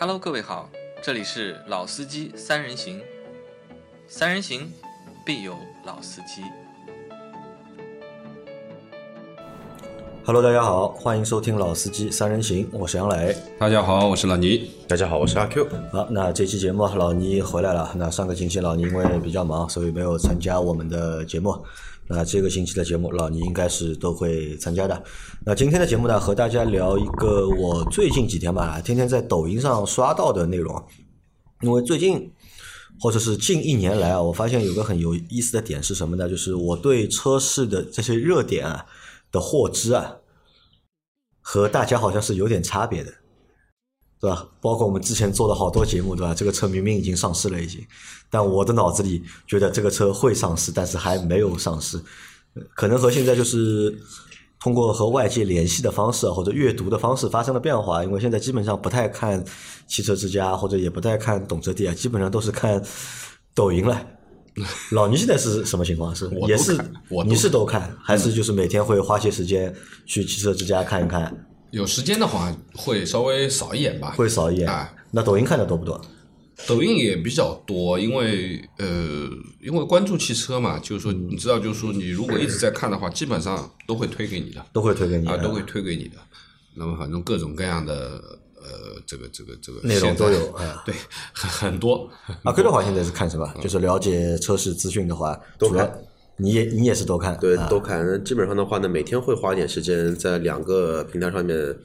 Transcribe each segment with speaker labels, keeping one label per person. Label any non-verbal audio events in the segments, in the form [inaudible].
Speaker 1: Hello，各位好，这里是老司机三人行，三人行必有老司机。
Speaker 2: Hello，大家好，欢迎收听《老司机三人行》，我是杨磊。
Speaker 3: 大家好，我是老倪。
Speaker 4: 大家好，我是阿 Q。
Speaker 2: 好，那这期节目老倪回来了。那上个星期老倪因为比较忙，所以没有参加我们的节目。那这个星期的节目，老倪应该是都会参加的。那今天的节目呢，和大家聊一个我最近几天吧，天天在抖音上刷到的内容。因为最近或者是近一年来啊，我发现有个很有意思的点是什么呢？就是我对车市的这些热点啊的获知啊，和大家好像是有点差别的。对吧？包括我们之前做的好多节目，对吧？这个车明明已经上市了，已经，但我的脑子里觉得这个车会上市，但是还没有上市。呃可能和现在就是通过和外界联系的方式或者阅读的方式发生了变化，因为现在基本上不太看汽车之家，或者也不太看懂车帝啊，基本上都是看抖音了。[laughs] 老倪现在是什么情况？是也是你是都看，还是就是每天会花些时间去汽车之家看一看，
Speaker 3: 有时间的话会稍微扫一眼吧，
Speaker 2: 会扫一眼
Speaker 3: 哎？
Speaker 2: 那抖音看的多不多？
Speaker 3: 抖音也比较多，因为呃，因为关注汽车嘛，就是说你知道，就是说你如果一直在看的话，基本上都会推给你的
Speaker 2: 都会推给你
Speaker 3: 啊，
Speaker 2: 的
Speaker 3: 都会推给你的。那么反正各种各样的呃，这个这个这个
Speaker 2: 内容都有啊 [laughs]
Speaker 3: 对，很很多。
Speaker 2: 阿 Q 的话，现在是看什么？就是了解车市资讯的话，主要你也你也是多看，
Speaker 4: 对，
Speaker 2: 啊
Speaker 4: 都看。基本上的话呢，每天会花一点时间在两个平台上面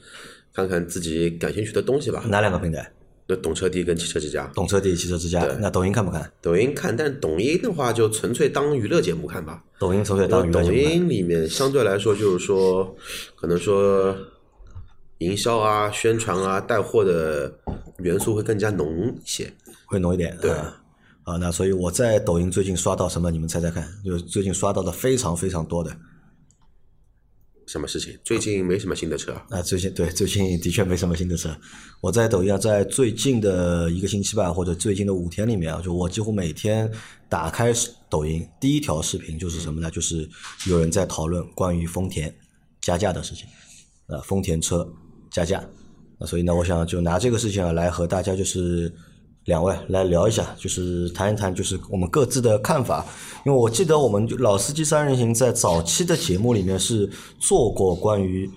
Speaker 4: 看看自己感兴趣的东西吧。
Speaker 2: 哪两个平台？
Speaker 4: 那懂车帝跟汽车之家，
Speaker 2: 懂车帝、汽车之家。那抖音看不看？
Speaker 4: 抖音看，但抖音的话就纯粹当娱乐节目看吧。
Speaker 2: 抖音纯粹当娱乐
Speaker 4: 抖
Speaker 2: 节目抖。
Speaker 4: 音里面相对来说就是说，可能说营销啊、宣传啊、带货的元素会更加浓一些。
Speaker 2: 会浓一点。
Speaker 4: 对
Speaker 2: 啊，啊，那所以我在抖音最近刷到什么？你们猜猜看？就是最近刷到的非常非常多的。
Speaker 4: 什么事情？最近没什么新的车。
Speaker 2: 啊，最近对最近的确没什么新的车。我在抖音啊，在最近的一个星期吧，或者最近的五天里面啊，就我几乎每天打开抖音，第一条视频就是什么呢？就是有人在讨论关于丰田加价的事情，呃，丰田车加价。那所以呢，我想就拿这个事情啊，来和大家就是两位来聊一下，就是谈一谈就是我们各自的看法。因为我记得我们就老司机三人行在早期的节目里面是做过关于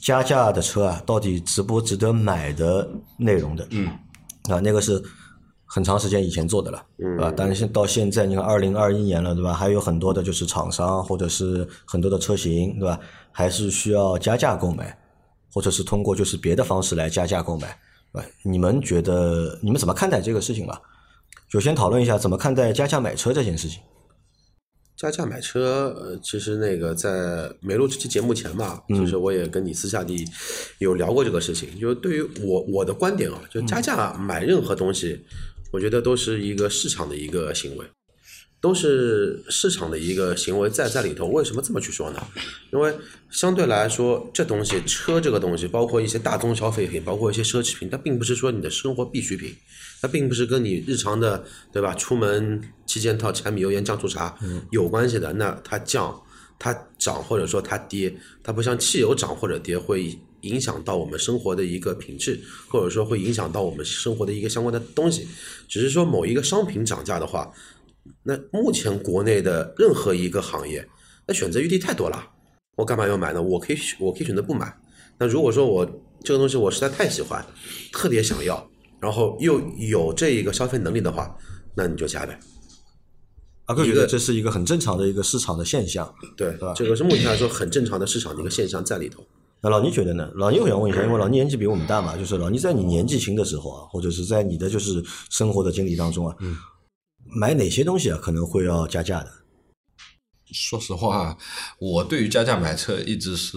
Speaker 2: 加价的车啊，到底值不值得买的内容的。嗯，啊，那个是很长时间以前做的了，嗯，啊，但是现到现在，你看二零二一年了，对吧？还有很多的就是厂商或者是很多的车型，对吧？还是需要加价购买，或者是通过就是别的方式来加价购买，对吧？你们觉得你们怎么看待这个事情吧？就先讨论一下怎么看待加价买车这件事情。
Speaker 4: 加价买车，呃，其实那个在没录这期节目前吧，其实我也跟你私下里有聊过这个事情。就对于我我的观点啊，就加价买任何东西，我觉得都是一个市场的一个行为，都是市场的一个行为在在里头。为什么这么去说呢？因为相对来说，这东西车这个东西，包括一些大宗消费品，包括一些奢侈品，它并不是说你的生活必需品，它并不是跟你日常的对吧？出门七件套柴米油盐酱醋茶有关系的。那它降、它涨或者说它跌，它不像汽油涨或者跌会影响到我们生活的一个品质，或者说会影响到我们生活的一个相关的东西。只是说某一个商品涨价的话，那目前国内的任何一个行业，那选择余地太多了，我干嘛要买呢？我可以我可以选择不买。那如果说我这个东西我实在太喜欢，特别想要，然后又有这一个消费能力的话，那你就加呗。
Speaker 2: 阿哥觉得这是一个很正常的一个市场的现象。
Speaker 4: 对，这个是目前来说很正常的市场的一个现象在里头。
Speaker 2: 那老倪觉得呢？老倪，我想问一下，因为老倪年纪比我们大嘛，就是老倪在你年纪轻的时候啊，或者是在你的就是生活的经历当中啊，买哪些东西啊可能会要加价的？
Speaker 3: 说实话，我对于加价买车一直是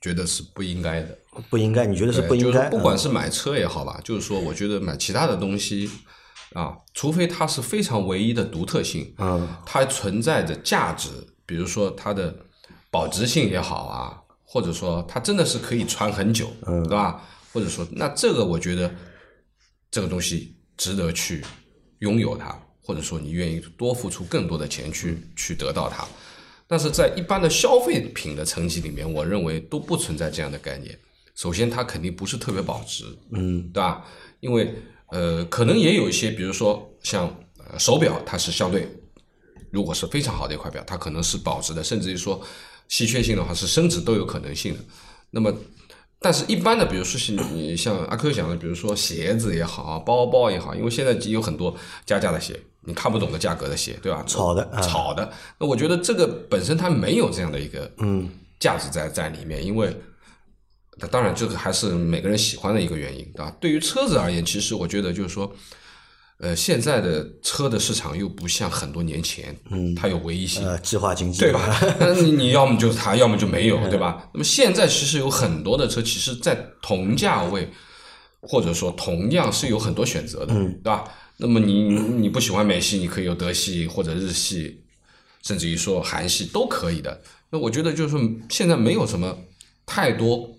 Speaker 3: 觉得是不应该的。
Speaker 2: 不应该？你觉得是不应该？
Speaker 3: 就是不管
Speaker 2: 啊
Speaker 3: 是买车也好吧，就是说，我觉得买其他的东西啊，除非它是非常唯一的独特性，
Speaker 2: 嗯，
Speaker 3: 它存在着价值，比如说它的保值性也好啊，或者说它真的是可以穿很久，
Speaker 2: 嗯
Speaker 3: 对吧？或者说，那这个我觉得这个东西值得去拥有它，或者说你愿意多付出更多的钱去去得到它。但是在一般的消费品的层级里面，我认为都不存在这样的概念。首先它肯定不是特别保值，
Speaker 2: 嗯，
Speaker 3: 对吧？因为呃，可能也有一些，比如说像呃手表，它是相对，如果是非常好的一块表，它可能是保值的，甚至于说稀缺性的话是升值都有可能性的。那么，但是一般的，比如说是你像阿 Q 讲的，比如说鞋子也好，包包也好，因为现在有很多加价的鞋，你看不懂的价格的鞋，对吧？
Speaker 2: 炒的啊
Speaker 3: 炒的。那我觉得这个本身它没有这样的一个嗯价值在在里面，因为那当然这个还是每个人喜欢的一个原因，对吧？对于车子而言，其实我觉得就是说。呃，现在的车的市场又不像很多年前，嗯，它有唯一性，
Speaker 2: 呃，计划经济
Speaker 3: 对吧？[laughs] 那你你要么就是它，[laughs] 要么就没有，对吧？那么现在其实有很多的车，其实在同价位或者说同样是有很多选择的，对吧？那么你你不喜欢美系，你可以有德系或者日系，甚至于说韩系都可以的。那我觉得就是说现在没有什么太多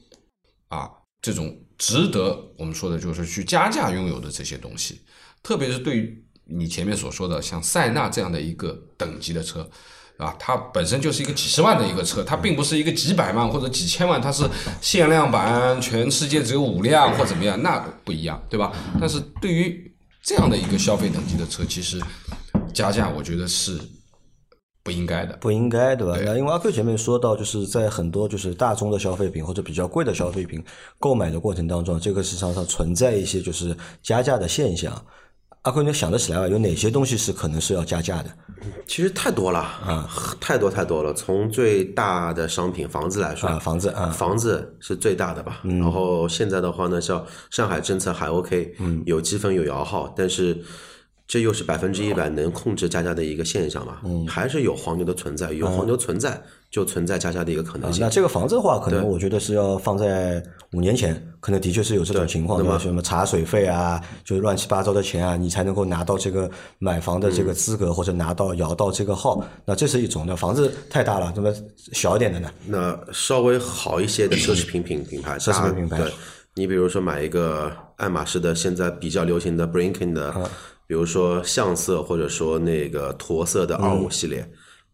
Speaker 3: 啊这种值得我们说的就是去加价拥有的这些东西。特别是对于你前面所说的像塞纳这样的一个等级的车，啊，它本身就是一个几十万的一个车，它并不是一个几百万或者几千万，它是限量版，全世界只有五辆或怎么样，那不一样，对吧？但是对于这样的一个消费等级的车，其实加价，我觉得是不应该的。
Speaker 2: 不应该，对吧？那因为阿 Q 前面说到，就是在很多就是大宗的消费品或者比较贵的消费品购买的过程当中，这个市场上存在一些就是加价的现象。阿坤，你想得起来吧？有哪些东西是可能是要加价的？
Speaker 4: 其实太多了啊，太多太多了。从最大的商品房子来说，
Speaker 2: 啊，房子啊，
Speaker 4: 房子是最大的吧。然后现在的话呢，像上海政策还 OK，嗯，有积分有摇号，但是这又是百分之一百能控制加价的一个现象嘛？嗯，还是有黄牛的存在，有黄牛存在就存在加价的一个可能性。
Speaker 2: 那这个房子的话，可能我觉得是要放在五年前。可能的确是有这种情况，对吧？什么茶水费啊，就是乱七八糟的钱啊，你才能够拿到这个买房的这个资格，或者拿到摇到这个号。那这是一种。那房子太大了，那么小一点的呢？
Speaker 4: 那稍微好一些的奢侈品品品牌，
Speaker 2: 奢侈品品牌，
Speaker 4: 对，你比如说买一个爱马仕的，现在比较流行的 Brinkin 的，比如说象色或者说那个驼色的二五系列，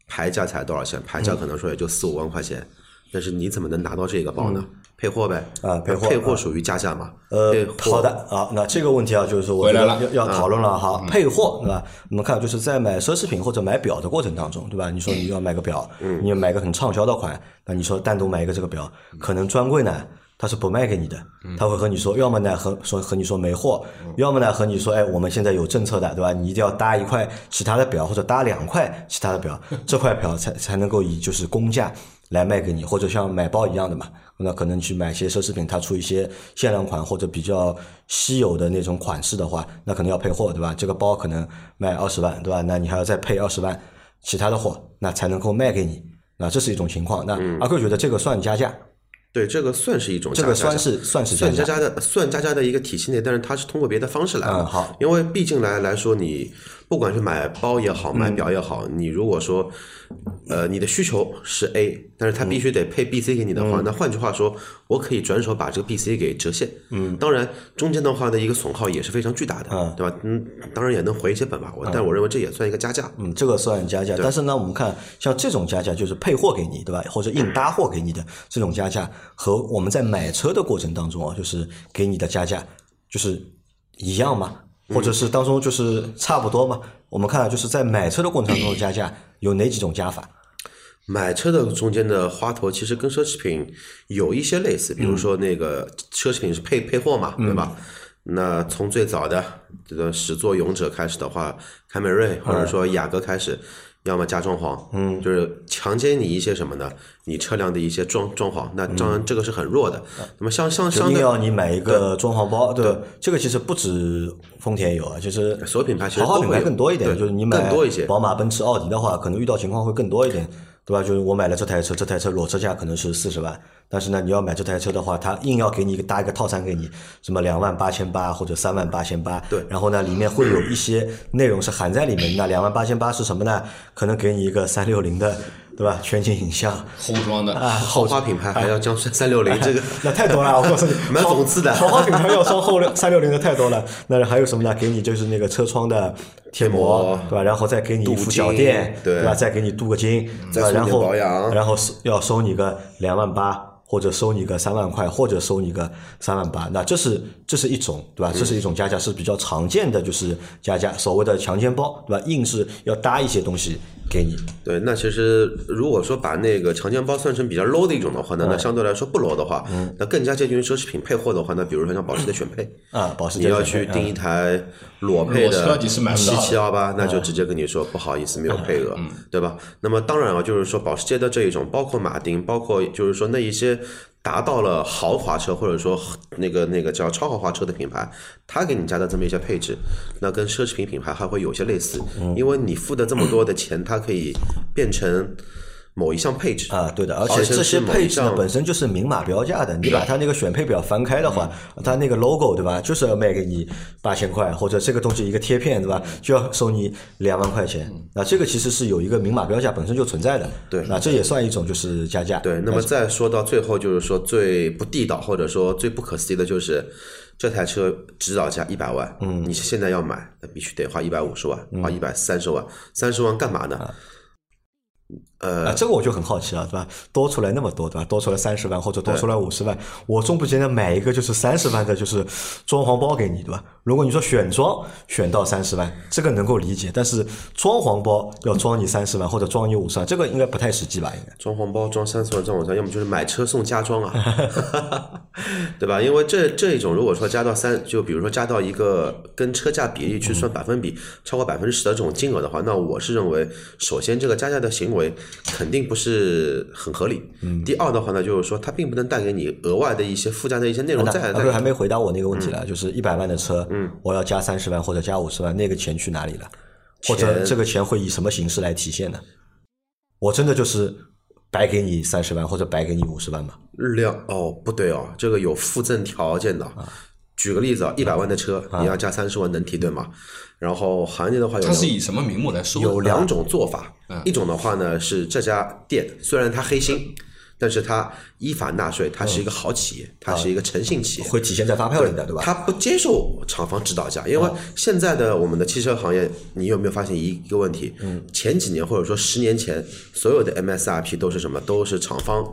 Speaker 4: 牌价才多少钱？牌价可能说也就四五万块钱，但是你怎么能拿到这个包呢？配货呗，
Speaker 2: 啊，配货，
Speaker 4: 配货属于加价嘛？
Speaker 2: 呃，好的，啊，那这个问题啊，就是说我要要讨论了哈。配货对吧？我们看就是在买奢侈品或者买表的过程当中，对吧？你说你要买个表，你要买个很畅销的款，那你说单独买一个这个表，可能专柜呢他是不卖给你的，他会和你说，要么呢和说和你说没货，要么呢和你说，哎，我们现在有政策的，对吧？你一定要搭一块其他的表，或者搭两块其他的表，[laughs] 这块表才才能够以就是公价来卖给你，或者像买包一样的嘛。那可能去买些奢侈品，它出一些限量款或者比较稀有的那种款式的话，那可能要配货，对吧？这个包可能卖二十万，对吧？那你还要再配二十万其他的货，那才能够卖给你。那这是一种情况。那阿贵觉得这个算加价？
Speaker 4: 对，这个算是一种，
Speaker 2: 这个算是算是
Speaker 4: 算加加的，算加加的一个体系内，但是它是通过别的方式来
Speaker 2: 的。好，
Speaker 4: 因为毕竟来来说你。不管是买包也好，买表也好，你如果说，呃，你的需求是 A，但是它必须得配 B、C 给你的话，那换句话说，我可以转手把这个 B、C 给折现。嗯，当然中间的话的一个损耗也是非常巨大的，对吧？嗯，当然也能回一些本吧。我，但我认为这也算一个加价。
Speaker 2: 嗯，这个算加价。但是呢，我们看像这种加价，就是配货给你，对吧？或者硬搭货给你的这种加价，和我们在买车的过程当中啊，就是给你的加价，就是一样吗？或者是当中就是差不多嘛？我们看就是在买车的过程当中加价有哪几种加法？
Speaker 4: 买车的中间的花头其实跟奢侈品有一些类似，比如说那个奢侈品是配配货嘛，对吧？那从最早的这个始作俑者开始的话，凯美瑞或者说雅阁开始。要么加装潢，嗯，就是强奸你一些什么呢？你车辆的一些装装潢，那当然这个是很弱的。那么像像像，
Speaker 2: 一定要你买一个装潢包，对，这个其实不止丰田有啊，就是
Speaker 4: 所有品牌其实
Speaker 2: 豪华品牌更多一点，就是你买
Speaker 4: 更多一些
Speaker 2: 宝马、奔驰、奥迪的话，可能遇到情况会更多一点。对吧？就是我买了这台车，这台车裸车价可能是四十万，但是呢，你要买这台车的话，他硬要给你一个搭一个套餐给你，什么两万八千八或者三万八千八。
Speaker 4: 对。
Speaker 2: 然后呢，里面会有一些内容是含在里面。那两万八千八是什么呢？可能给你一个三六零的。对吧？全景影像，
Speaker 3: 后装的
Speaker 2: 啊，
Speaker 4: 豪华品牌还要装三六零，[laughs] 这个 [laughs]
Speaker 2: 那太多了。我告诉你，
Speaker 4: 蛮讽刺的。
Speaker 2: 豪华品牌要装后六三六零的太多了。那还有什么呢？给你就是那个车窗的贴膜，对吧？然后再给你一副脚垫，对吧？再给你镀个金，对吧？然后然后要收你个两万八或者收你个三万块，或者收你个三万八，那这是这是一种，对吧？这是一种加价，是比较常见的，就是加价，所谓的强奸包，对吧？硬是要搭一些东西给你。
Speaker 4: 对，那其实如果说把那个强奸包算成比较 low 的一种的话呢，那相对来说不 low 的话，那更加接近于奢侈品配货的话，那比如说像保时捷选配
Speaker 2: 啊保时
Speaker 4: 你要去订一台裸配的
Speaker 3: 你是买不
Speaker 4: 七七幺八，那就直接跟你说不好意思，没有配额，对吧？那么当然啊，就是说保时捷的这一种，包括马丁，包括就是说那一些。达到了豪华车或者说那个那个叫超豪华车的品牌，他给你加的这么一些配置，那跟奢侈品品牌还会有些类似，因为你付的这么多的钱，它可以变成某一项配置
Speaker 2: 啊，对的，而且这些配置呢本身就是明码标价的。[clears throat] 你把它那个选配表翻开的话，它那个 logo 对吧，就是要卖给你八千块，或者这个东西一个贴片对吧，就要收你两万块钱。那这个其实是有一个明码标价本身就存在的。
Speaker 4: 对
Speaker 2: 那这也算一种就是加价。
Speaker 4: 对，那么再说到最后，就是说最不地道或者说最不可思议的，就是这台车指导价一百万，嗯，你现在要买，那必须得花一百五十万，花一百三十万，三十万干嘛呢？呃
Speaker 2: 啊，，这个我就很好奇了，对吧？多出来那么多，对吧？多出来三十万或者多出来五十万，我总不见得买一个就是三十万的，就是装潢包给你，对吧？如果你说选装选到三十万，这个能够理解，但是装潢包要装你三十万或者装你五十万，这个应该不太实际吧？应该。
Speaker 4: 装潢包装三十万，装五十万，要么就是买车送家装啊，[laughs] 对吧？因为这这一种如果说加到三，就比如说加到一个跟车价比例去算百分比超过百分之十的这种金额的话，那我是认为，首先这个加价的行为肯定不是很合理。嗯第二的话呢，就是说它并不能带给你额外的一些附加的一些内容
Speaker 2: 那
Speaker 4: 在在
Speaker 2: 那个还没回答我那个问题了，就是一百万的车，嗯，我要加三十万或者加五十万，那个钱去哪里了？或者这个钱会以什么形式来体现呢？我真的就是白给你三十万或者白给你五十万吗？
Speaker 4: 量哦，不对哦，这个有附赠条件的。举个例子啊，一百万的车你要加三十万能提对吗？然后行业的话有
Speaker 3: 它是以什么名目来收？
Speaker 4: 有两种做法，一种的话呢是这家店虽然它黑心，但是它依法纳税，它是一个好企业，它是一个诚信企业，
Speaker 2: 会体现在发票里的，对吧？
Speaker 4: 它不接受厂方指导价，因为现在的我们的汽车行业，你有没有发现一一个问题？嗯，前几年或者说十年前，所有的 MSRP 都是什么？都是厂方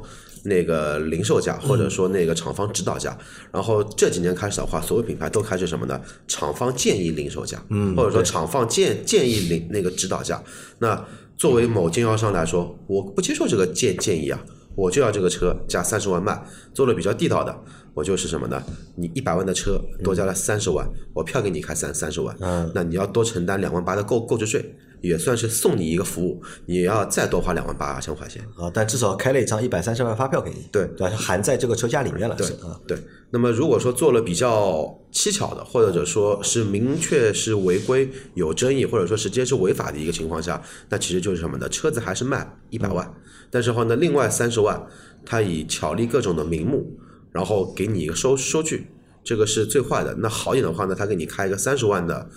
Speaker 4: 那个零售价，或者说那个厂方指导价。然后这几年开始的话，所有品牌都开始什么呢？厂方建议零售价，嗯，或者说厂方建建议零那个指导价。那作为某经销商来说，我不接受这个建建议啊，我就要这个车加三十万卖，做的比较地道的，我就是什么呢？你一百万的车多加了三十万，我票给你开三三十万，
Speaker 2: 嗯，
Speaker 4: 那你要多承担两万八的购购置税，也算是送你一个服务，你要再多花两万八千块钱。
Speaker 2: 啊，但至少开了一张一百三十万发票给你，
Speaker 4: 对
Speaker 2: 对？含在这个车价里面了，
Speaker 4: 对
Speaker 2: 啊。
Speaker 4: 对，那么如果说做了比较蹊跷的，或者说是明确是违规、有争议，或者说直接是违法的一个情况下，那其实就是什么呢？车子还是卖一百万，但是话呢，另外三十万，他以巧立各种的名目，然后给你一个收收据，这个是最坏的。那好一点的话呢，他给你开一个三十万的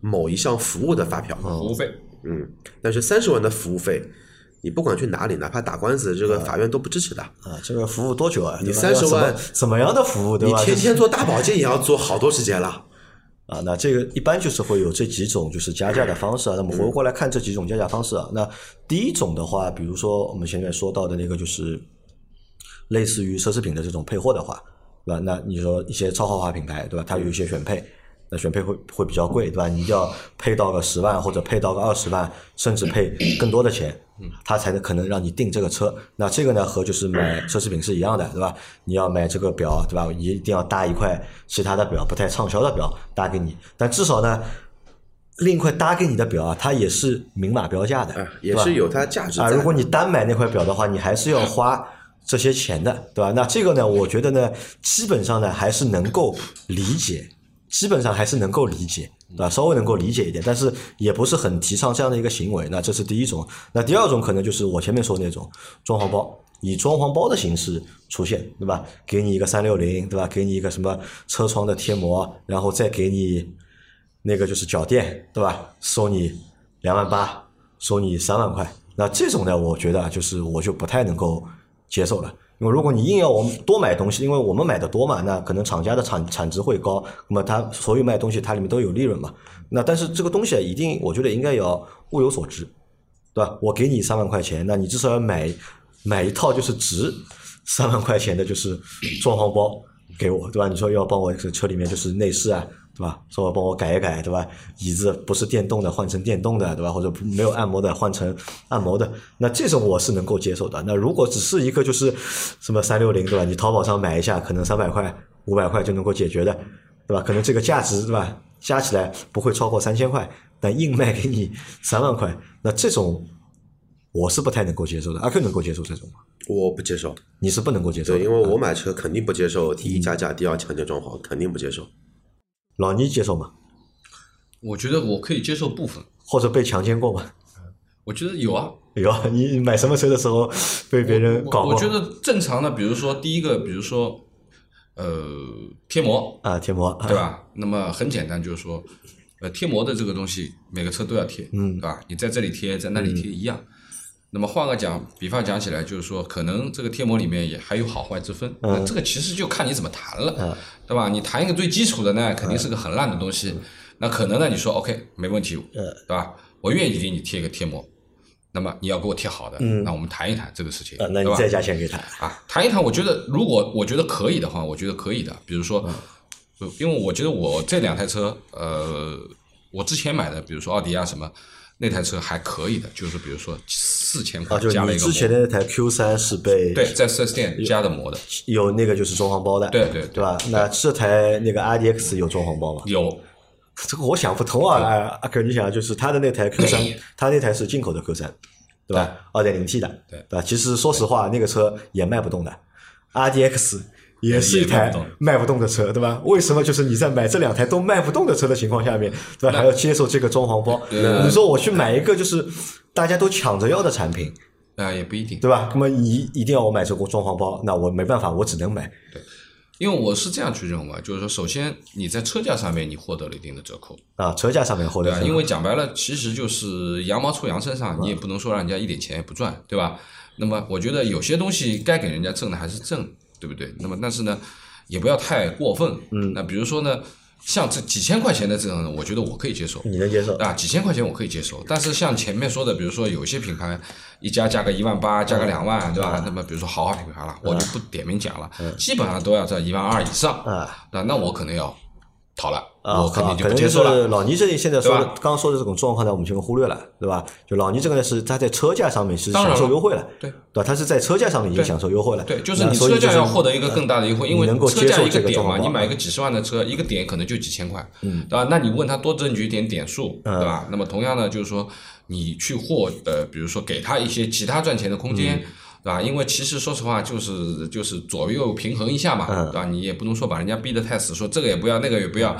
Speaker 4: 某一项服务的发票，
Speaker 3: 服务费，
Speaker 4: 嗯，但是三十万的服务费，你不管去哪里，哪怕打官司，这个法院都不支持的。
Speaker 2: 啊，这个服务多久啊？
Speaker 4: 你
Speaker 2: 对吧
Speaker 4: 30万
Speaker 2: 要怎么怎么样的服务，对吧？
Speaker 4: 你天天做大保健也要做好多时间了。[laughs]
Speaker 2: 啊，那这个一般就是会有这几种就是加价的方式啊。那么回过来看这几种加价方式啊，那第一种的话，比如说我们前面说到的那个就是类似于奢侈品的这种配货的话，对吧？那你说一些超豪华品牌，对吧？它有一些选配，那选配会会比较贵，对吧？你一定要配到个十万或者配到个二十万，甚至配更多的钱，它才能可能让你订这个车。那这个呢和就是买奢侈品是一样的，对吧？你要买这个表，对吧？你一定要搭一块其他的表不太畅销的表搭给你，但至少呢。另一块搭给你的表啊，它也是明码标价的，
Speaker 4: 啊，也是有它价值在
Speaker 2: 啊，如果你单买那块表的话，你还是要花这些钱的，对吧？那这个呢，我觉得呢，基本上呢还是能够理解，基本上还是能够理解，对吧？稍微能够理解一点，但是也不是很提倡这样的一个行为。那这是第一种。那第二种可能就是我前面说的那种装潢包，以装潢包的形式出现，对吧？给你一个三六零，对吧？给你一个什么车窗的贴膜，然后再给你那个就是脚垫，对吧？收你两万八，收你三万块。那这种呢，我觉得啊就是我就不太能够接受了。因为如果你硬要我们多买东西，因为我们买的多嘛，那可能厂家的产产值会高，那么它所有卖东西它里面都有利润嘛。那但是这个东西，一定我觉得应该要物有所值，对吧？我给你三万块钱，那你至少要买买一套就是值三万块钱的就是装潢包给我，对吧？你说要帮我车里面就是内饰啊，对吧？说帮我改一改，对吧？椅子不是电动的换成电动的，对吧？或者没有按摩的换成按摩的，那这种我是能够接受的。那如果只是一个就是什么三六零，对吧？你淘宝上买一下，可能三百块、五百块就能够解决的，对吧？可能这个价值，对吧？加起来不会超过三千块，但硬卖给你三万块，那这种我是不太能够接受的。阿 Q 能够接受这种吗？
Speaker 4: 我不接受，
Speaker 2: 你是不能够接受的，
Speaker 4: 对，因为我买车肯定不接受第一加价，第二强奸装潢，肯定不接受。
Speaker 2: 老倪接受吗？
Speaker 3: 我觉得我可以接受部分，
Speaker 2: 或者被强奸过吗？
Speaker 3: 我觉得有啊。
Speaker 2: 有啊，你买什么车的时候被别人搞过？
Speaker 3: 我觉得正常的，比如说第一个，比如说呃贴膜，
Speaker 2: 啊，贴膜，
Speaker 3: 对吧？那么很简单，就是说，呃，贴膜的这个东西每个车都要贴，
Speaker 2: 嗯
Speaker 3: 对吧？你在这里贴，在那里贴一样。那么换个讲，比方讲起来，就是说，可能这个贴膜里面也还有好坏之分，那这个其实就看你怎么谈了，对吧？你谈一个最基础的呢，肯定是个很烂的东西，那可能呢，你说 OK 没问题，对吧？我愿意给你贴一个贴膜，那么你要给我贴好的，那我们谈一谈这个事情，对吧
Speaker 2: 你再加钱给他，
Speaker 3: 啊，谈一谈，我觉得如果我觉得可以的话，我觉得可以的。比如说，呃因为我觉得我这两台车，呃，我之前买的，比如说奥迪啊什么，那台车还可以的，就是比如说四千块
Speaker 2: 啊，就
Speaker 3: 加了一个
Speaker 2: 你之前，的那台 Q 三是被
Speaker 3: 对，在四 S 店加的膜的，
Speaker 2: 有那个就是装潢包的，
Speaker 3: 对对
Speaker 2: 对吧？那这台那个 RDX 有装潢包吗？
Speaker 3: 有
Speaker 2: 这个我想不通啊！啊阿克，你想就是他的那台 Q 三，他那台是进口的 Q 三，对吧？二点零 T 的，
Speaker 3: 对
Speaker 2: 吧？其实说实话，那个车也卖不动的，RDX 也是一台
Speaker 3: 卖不动
Speaker 2: 卖不动的车，对吧？为什么就是你在买这两台都卖不动的车的情况下面，对吧？还要接受这个装潢包？你说我去买一个就是大家都抢着要的产品，
Speaker 3: 啊、也不一定，
Speaker 2: 对吧？那么你一定要我买这个装潢包，那我没办法，我只能买。
Speaker 3: 对因为我是这样去认为，就是说，首先你在车价上面你获得了一定的折扣，
Speaker 2: 啊，车价上面获得
Speaker 3: 因为讲白了，其实就是羊毛出羊身上，你也不能说让人家一点钱也不赚，对吧？那么我觉得有些东西该给人家挣的还是挣，对不对？那么但是呢，也不要太过分。嗯，那比如说呢，像这几千块钱的这种，我觉得我可以接受。
Speaker 2: 你能接受？
Speaker 3: 啊，几千块钱我可以接受，但是像前面说的，比如说有些品牌一家加个一万八，加个两万，对吧？那么比如说豪华品牌了，我就不点名讲了，基本上都要在一万二以上
Speaker 2: 啊。
Speaker 3: 那那我可能要逃了，
Speaker 2: 啊，
Speaker 3: 我肯定就
Speaker 2: 可能就
Speaker 3: 不接受了。
Speaker 2: 是老倪这里现在说的刚刚说的这种状况呢，我们全部忽略了，对吧？就老倪这个呢，是他在车价上面是享受优惠了，
Speaker 3: 对
Speaker 2: 对吧？他是在车价上面已经享受优惠了，
Speaker 3: 对，就是你车价要获得一个更大的优惠，因为
Speaker 2: 能够
Speaker 3: 车价一
Speaker 2: 个
Speaker 3: 点嘛，你买一个几十万的车，一个点可能就几千块，嗯，对吧？那你问他多争取一点点数，
Speaker 2: 嗯
Speaker 3: 对吧？那么同样呢，就是说你去获呃，比如说给他一些其他赚钱的空
Speaker 2: 嗯
Speaker 3: 间。对吧？因为其实说实话，就是就是左右平衡一下嘛，
Speaker 2: 嗯
Speaker 3: 对吧？你也不能说把人家逼得太死，说这个也不要，那个也不要，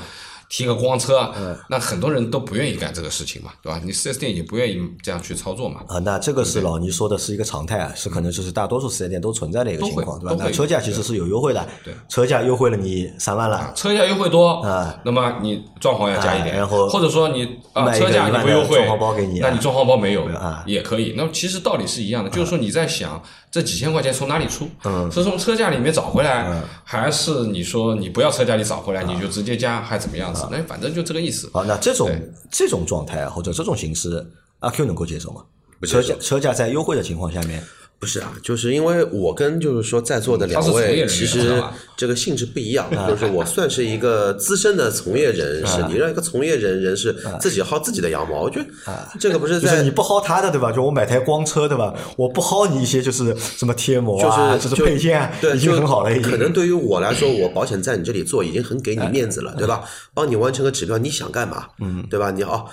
Speaker 3: 提个光车，
Speaker 2: 嗯。
Speaker 3: 那很多人都不愿意干这个事情嘛，对吧？你四 S 店也不愿意这样去操作嘛，
Speaker 2: 啊，那这个是老倪说的是一个常态啊，是可能就是大多数四 S 店都存在的一个情况，对吧？那车价其实是有优惠的，
Speaker 3: 对。
Speaker 2: 车价优惠了你三万了，
Speaker 3: 车价优惠多，
Speaker 2: 啊。
Speaker 3: 那么你装潢要加一点，
Speaker 2: 啊然后
Speaker 3: 或者说你啊车价你不优惠，
Speaker 2: 装潢包给你啊。
Speaker 3: 那你装潢包没有
Speaker 2: 啊。
Speaker 3: 也可以。那么其实道理是一样的，就是说你在想这几千块钱从哪里出？
Speaker 2: 嗯。
Speaker 3: 是从车价里面找回来，还是你说你不要车价你找回来，你就直接加，还怎么样子？那反正就这个意思。
Speaker 2: 啊，那这种这种状态啊，或者这种形式，阿 Q 能够接受吗？
Speaker 4: 不接受
Speaker 2: 车价车价在优惠的情况下面，
Speaker 4: 不是啊，就是因为我跟就是说在座的两位，其实这个性质不一样。[laughs] 就是我算是一个资深的从业人士，你让一个从业人人士自己薅自己的羊毛，我觉得这个不是在
Speaker 2: 就是你不薅他的，对吧？就我买台光车，对吧？我不薅你一些就是什么贴膜啊，
Speaker 4: 就是
Speaker 2: 是配件啊，
Speaker 4: 对，
Speaker 2: 已经
Speaker 4: 就
Speaker 2: 很好了，
Speaker 4: 可能对于我来说，我保险在你这里做已经很给你面子了，对吧？帮你完成个指标，你想干嘛？嗯，对吧？你哦，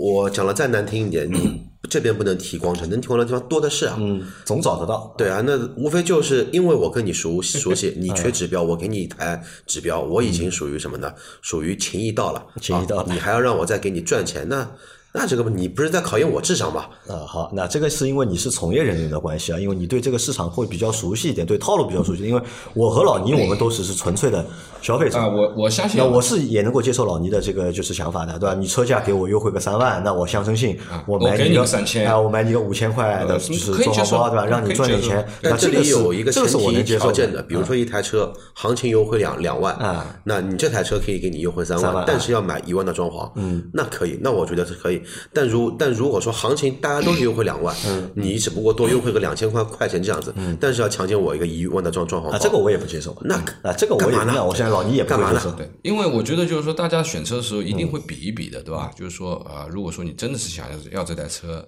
Speaker 4: 我讲的再难听一点，你这边不能提光城，[coughs] 能提光的地方多的是啊。
Speaker 2: 嗯，总找得到。
Speaker 4: 对啊，那无非就是因为我跟你熟 [coughs] 熟悉，你缺指标，我给你一台指标，我已经属于什么呢？属于情谊到了，
Speaker 2: 情谊到
Speaker 4: 你还要让我再给你赚钱，那那这个你不是在考验我智商吧？
Speaker 2: 啊，好，那这个是因为你是从业人员的关系啊，因为你对这个市场会比较熟悉一点，对套路比较熟悉。因为我和老倪，我们都只是纯粹的消费者
Speaker 3: 啊，我我相信
Speaker 2: 那我是也能够接受老倪的这个就是想法的，对吧？你车价给我优惠个三万，那我象征性，我买
Speaker 3: 你
Speaker 2: 你个
Speaker 3: 个3000
Speaker 2: 啊，我买你个五千块的，
Speaker 3: 呃
Speaker 2: 就是装潢包，对吧？让你赚点钱。那
Speaker 4: 但这里有一个前
Speaker 2: 这个是我能
Speaker 4: 提
Speaker 2: 接受
Speaker 4: 条件的，比如说一台车行情优惠两两万
Speaker 2: 啊，
Speaker 4: 那你这台车可以给你优惠三
Speaker 2: 万，
Speaker 4: 但是要买一万的装潢，嗯，那可以，那我觉得是可以。以。但如但如果说行情大家都是优惠两万，
Speaker 2: 嗯
Speaker 4: 你只不过多优惠个两千块块钱这样子，嗯但是要强奸我一个一万的状状况，
Speaker 2: 啊，这个我也不接受。
Speaker 4: 那
Speaker 2: 啊，这个我也
Speaker 4: 干嘛呢，
Speaker 2: 我现在老倪也不
Speaker 4: 干嘛呢
Speaker 2: 会接受。
Speaker 3: 对，因为我觉得就是说，大家选车的时候一
Speaker 2: 嗯
Speaker 3: 定会比一比的，对吧？就是说，呃，如果说你真的是想要要这台车，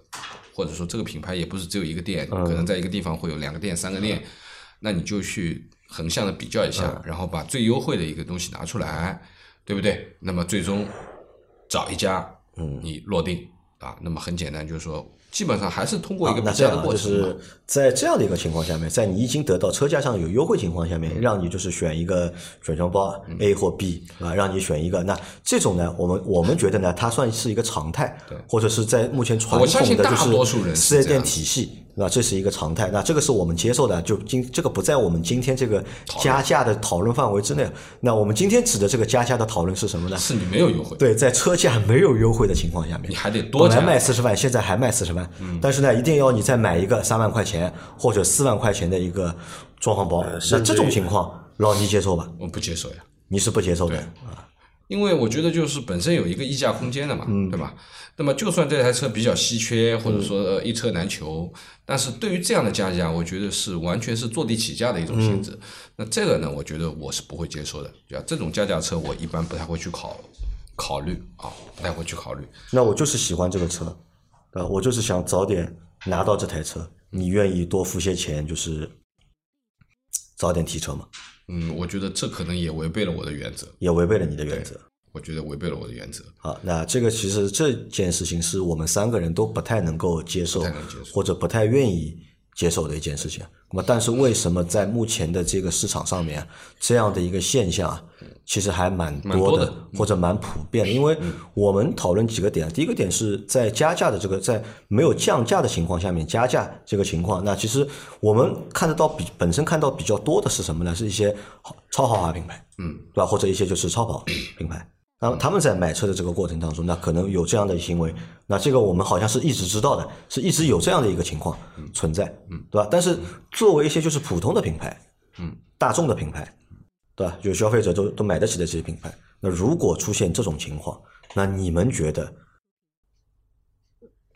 Speaker 3: 或者说这个品牌也不是只有一个店，
Speaker 2: 嗯
Speaker 3: 可能在一个地方会有两个店、三个店，那你就去横向的比较一
Speaker 2: 嗯
Speaker 3: 下，然后把最优惠的一个东西拿出来，对不对？那么最终找一家，嗯，你落定啊，那么很简单，就是说，基本上还是通过一个比较的
Speaker 2: 啊那这样啊，就。是在这样的一个情况下面，在你已经得到车价上有优惠情况下面，让你就是选一个选装包 A 或 B 啊，让你选一个。那这种呢，我们我们觉得呢，它算是一个常态，或者是在目前传统的就是四 S 店体系。那这是一个常态，那这个是我们接受的，就今这个不在我们今天这个加价的讨论范围之内。那我们今天指的这个加价的讨论是什么呢？
Speaker 3: 是你没有优惠，
Speaker 2: 对，在车价没有优惠的情况下面，
Speaker 3: 你还得多
Speaker 2: 本来卖四十万，现在还卖四十万，但是呢，一定要你再买一个三万块钱或者四万块钱的一个装潢包，那这种情况，老倪接受吧？
Speaker 3: 我不接受呀。
Speaker 2: 你是不接受的
Speaker 3: 啊因为我觉得就是本身有一个溢价空间的嘛，
Speaker 2: 嗯
Speaker 3: 对吧？那么就算这台车比较稀缺，或者说呃一车难求，但是对于这样的加价，我觉得是完全是坐地起价的一种性
Speaker 2: 嗯
Speaker 3: 质。那这个呢，我觉得我是不会接受的。对吧？这种加价车，我一般不太会去考考虑啊，不太会去考虑。
Speaker 2: 那我就是喜欢这个车，啊，我就是想早点拿到这台车，你愿意多付些钱，就是早点提车嘛，
Speaker 3: 嗯，我觉得这可能也违背了我的原则，
Speaker 2: 也违背了你的原则。
Speaker 3: 我觉得违背了我的原则。
Speaker 2: 好，那这个其实这件事情是我们三个人都不太能够接受，或者不太愿意接受的一件事情。那么，但是为什么在目前的这个市场上面，这样的一个现象啊，其实还蛮多的，
Speaker 3: 多的
Speaker 2: 或者蛮普遍的？因为我们讨论几个点，第一个点是在加价的这个在没有降价的情况下面加价这个情况，那其实我们看得到比本身看到比较多的是什么呢？是一些超豪华品牌，
Speaker 3: 嗯，
Speaker 2: 对吧？或者一些就是超跑品牌。那么他们在买车的这个过程当中，那可能有这样的行为，那这个我们好像是一直知道的，是一直有这样的一个情况存在，对吧？但是作为一些就是普通的品牌，
Speaker 3: 嗯，
Speaker 2: 大众的品牌，对吧？就消费者都都买得起的这些品牌，那如果出现这种情况，那你们觉得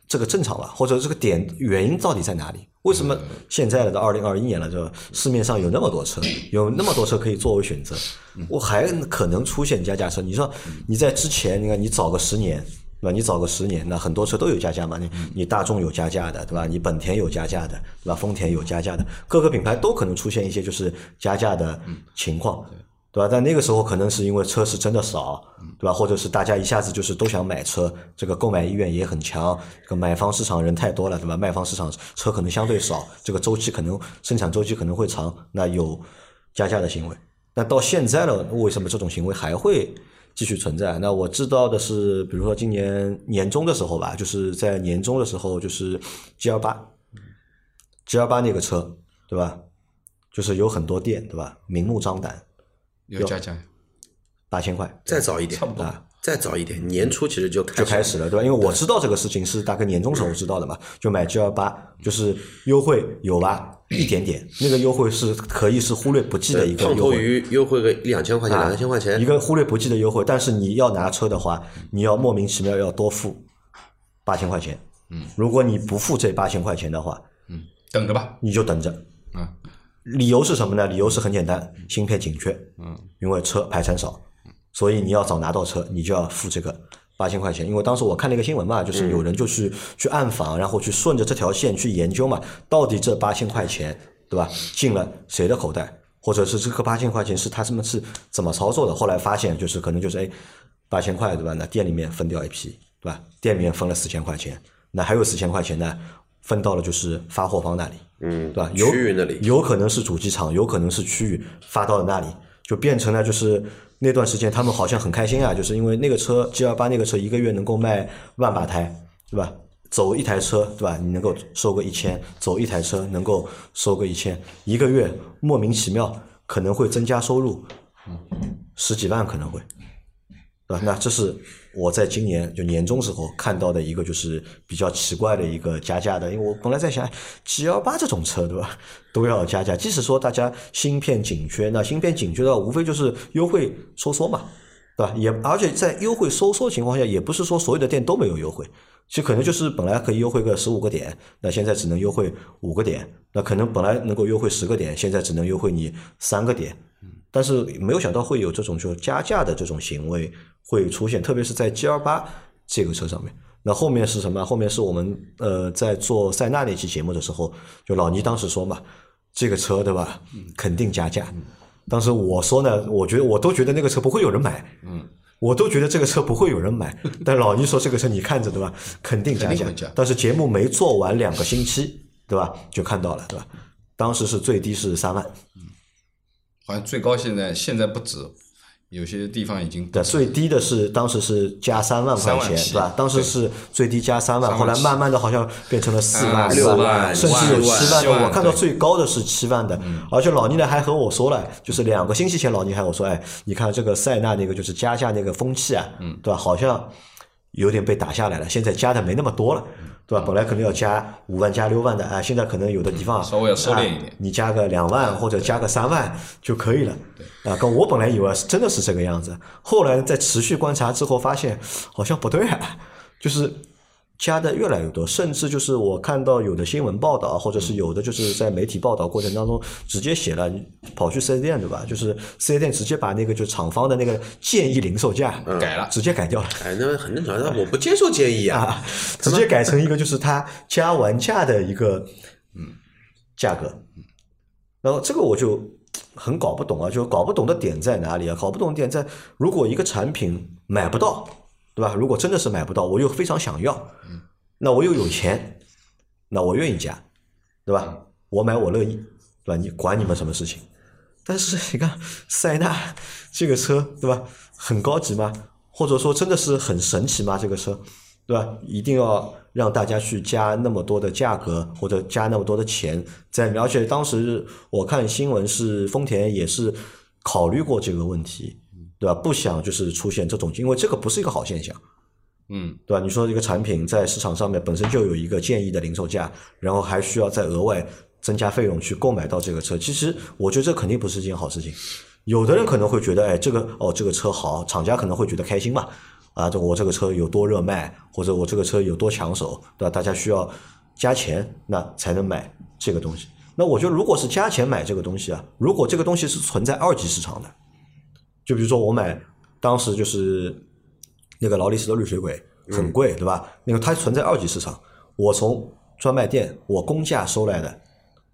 Speaker 2: 这个正常吧？或者这个点原因到底在哪里？为什么现在了到二零二一年了，就市面上有那么多车，有那么多车可以作为选择，我还可能出现加价车？你说你在之前，你看你早个十年。对吧？你早个十年，那很多车都有加价嘛。你你大众有加价的，对吧？你本田有加价的，对吧？丰田有加价的，各个品牌都可能出现一些就是加价的情况。对吧？但那个时候可能是因为车是真的少，对吧？或者是大家一下子就是都想买车，这个购买意愿也很强，这个买方市场人太多了，对吧？卖方市场车可能相对少，这个周期可能生产周期可能会长，那有加价的行为。那到现在了，为什么这种行为还会继续存在？那我知道的是，比如说今年年中的时候吧，就是在年中的时候，就是 G 幺八，G 幺八那个车，对吧？就是有很多店，对吧？明目张胆。
Speaker 3: 有加价，
Speaker 2: 八千块
Speaker 4: 再早一点，
Speaker 3: 差不多
Speaker 2: 啊，
Speaker 4: 再早一点，年初其实就开
Speaker 2: 就开始了，对吧？因为我知道这个事情是大概年终时候知道的嘛，就买 G 幺八，就是优惠有吧，一点点，[clears throat] 那个优惠是可以是忽略不计的一个
Speaker 4: 胖头
Speaker 2: 优惠。
Speaker 4: 鱼优惠个一两千块钱，
Speaker 2: 啊
Speaker 4: 两三千块钱
Speaker 2: 一，个忽略不计的优惠，但是你要拿车的话，你要莫名其妙要多付八千块钱。嗯，如果你不付这八千块钱的话，嗯
Speaker 3: 等着吧。
Speaker 2: 你就等着。
Speaker 3: 啊，
Speaker 2: 理由是什么呢？理由是很简单，芯片紧缺。
Speaker 3: 嗯，
Speaker 2: 因为车排产少，所以你要早拿到车，你就要付这个八千块钱。因为当时我看了一个新闻嘛，就是有人就是、去暗访，然后去顺着这条线去研究嘛，到底这八千块钱，对吧，进了谁的口袋，或者是这个八千块钱是他们是怎么操作的？后来发现就是可能就是哎，八千块对吧？那店里面分掉一批，对吧？店里面分了四千块钱，那还有四千块钱呢，分到了就是发货方那里。
Speaker 4: 嗯，
Speaker 2: 对吧？有
Speaker 4: 区域那里
Speaker 2: 有可能是主机厂，有可能是区域发到了那里，就变成了就是那段时间他们好像很开心啊，就是因为那个车 G 二八那个车一个月能够卖万把台，对吧？走一台车，对吧？你能够收个一千，走一台车能够收个一千，一个月莫名其妙可能会增加收入，十几万可能会，对吧？那这是我在今年就年终时候看到的一个就是比较奇怪的一个加价的，因为我本来在想，G 幺八这种车对吧，都要加价，即使说大家芯片紧缺，那芯片紧缺的话无非就是优惠收缩嘛，对吧？也而且在优惠收缩情况下，也不是说所有的店都没有优惠，其实可能就是本来可以优惠个十五个点，那现在只能优惠五个点，那可能本来能够优惠十个点，现在只能优惠你三个点。但是没有想到会有这种就加价的这种行为会出现，特别是在 G 二八这个车上面。那后面是什么？后面是我们呃在做塞纳那期节目的时候，就老倪当时说嘛，这个车对吧，肯定加价。当时我说呢，我觉得我都觉得那个车不会有人买，嗯，我都觉得这个车不会有人买。[laughs] 但老倪说这个车你看着对吧，肯定加价。但是节目没做完两个星期，对吧，就看到了，对吧？当时是最低是三万，
Speaker 3: 好像最高现在现在不止，有些地方已经
Speaker 2: 对，最低的是当时是加三万块钱，
Speaker 3: 起
Speaker 2: 对吧？当时是最低加三万
Speaker 3: ，3万
Speaker 2: 后来慢慢的好像变成了四万、
Speaker 3: 六
Speaker 4: 万
Speaker 2: 甚至有七万的。我看到最高的是七万的，而且老倪呢还和我说了，就是两个星期前老倪还和我说，哎，你看这个塞纳那个就是加价那个风气啊，
Speaker 3: 嗯
Speaker 2: 对吧？好像有点被打下来了，现在加的没那么多了。对吧？本来可能要加五万、加六万的啊，现在可能有的地方
Speaker 3: 稍微要收敛一点
Speaker 2: 啊你加个两万或者加个三万就可以了。啊，跟我本来以为是真的是这个样子，后来在持续观察之后发现好像不对啊，就是加的越来越多，甚至就是我看到有的新闻报道，或者是有的就是在媒体报道过程当中直接写了，你跑去四 S 店对吧？就是四 S 店直接把那个就厂方的那个建议零售价
Speaker 3: 改了
Speaker 2: 直接改掉了。
Speaker 4: 哎，那很正常，那我不接受建议啊。
Speaker 2: 啊，[laughs] 直接改成一个就是它加完价的一个嗯价格，然后这个我就很搞不懂啊，就搞不懂的点在哪里啊？搞不懂点在如果一个产品买不到，对吧？如果真的是买不到，我又非常想要，那我又有钱，那我愿意加，对吧？我买我乐意，对吧？你管你们什么事情？但是你看塞纳这个车，对吧？很高级吗？或者说真的是很神奇吗？这个车，对吧？一定要让大家去加那么多的价格，或者加那么多的钱在里面。而且当时我看新闻是丰田也是考虑过这个问题，对吧？不想就是出现这种，因为这个不是一个好现象。
Speaker 3: 嗯，
Speaker 2: 对吧？你说一个产品在市场上面本身就有一个建议的零售价，然后还需要再额外增加费用去购买到这个车，其实我觉得这肯定不是一件好事情。有的人可能会觉得，哎，这个哦，这个车好，厂家可能会觉得开心嘛，啊，这我这个车有多热卖，或者我这个车有多抢手，对吧？大家需要加钱，那才能买这个东西。那我觉得，如果是加钱买这个东西啊，如果这个东西是存在二级市场的，就比如说我买当时就是那个劳力士的绿水鬼很贵，对吧？那个它存在二级市场，我从专卖店我公价收来的，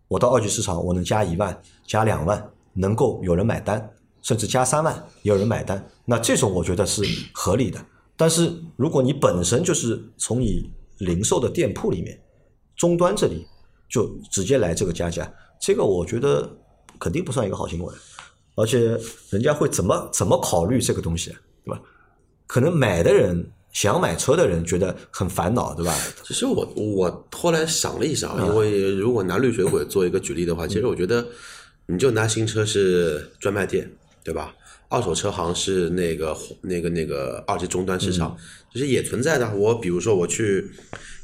Speaker 2: 我到二级市场我能加一万、加两万，能够有人买单，甚至加三万也有人买单，那这种我觉得是合理的。但是如果你本身就是从你零售的店铺里面终端这里就直接来这个加价，这个我觉得肯定不算一个好行为。而且人家会怎么怎么考虑这个东西，对吧？可能买的人想买车的人觉得很烦恼，对吧？[laughs]
Speaker 4: 其实我我后来想了一想，因为如果拿绿水鬼做一个举例的话，其实我觉得你就拿新车是专卖店，对吧？二手车行是那个那个那个二级终端市场，其实也存在的。我比如说我去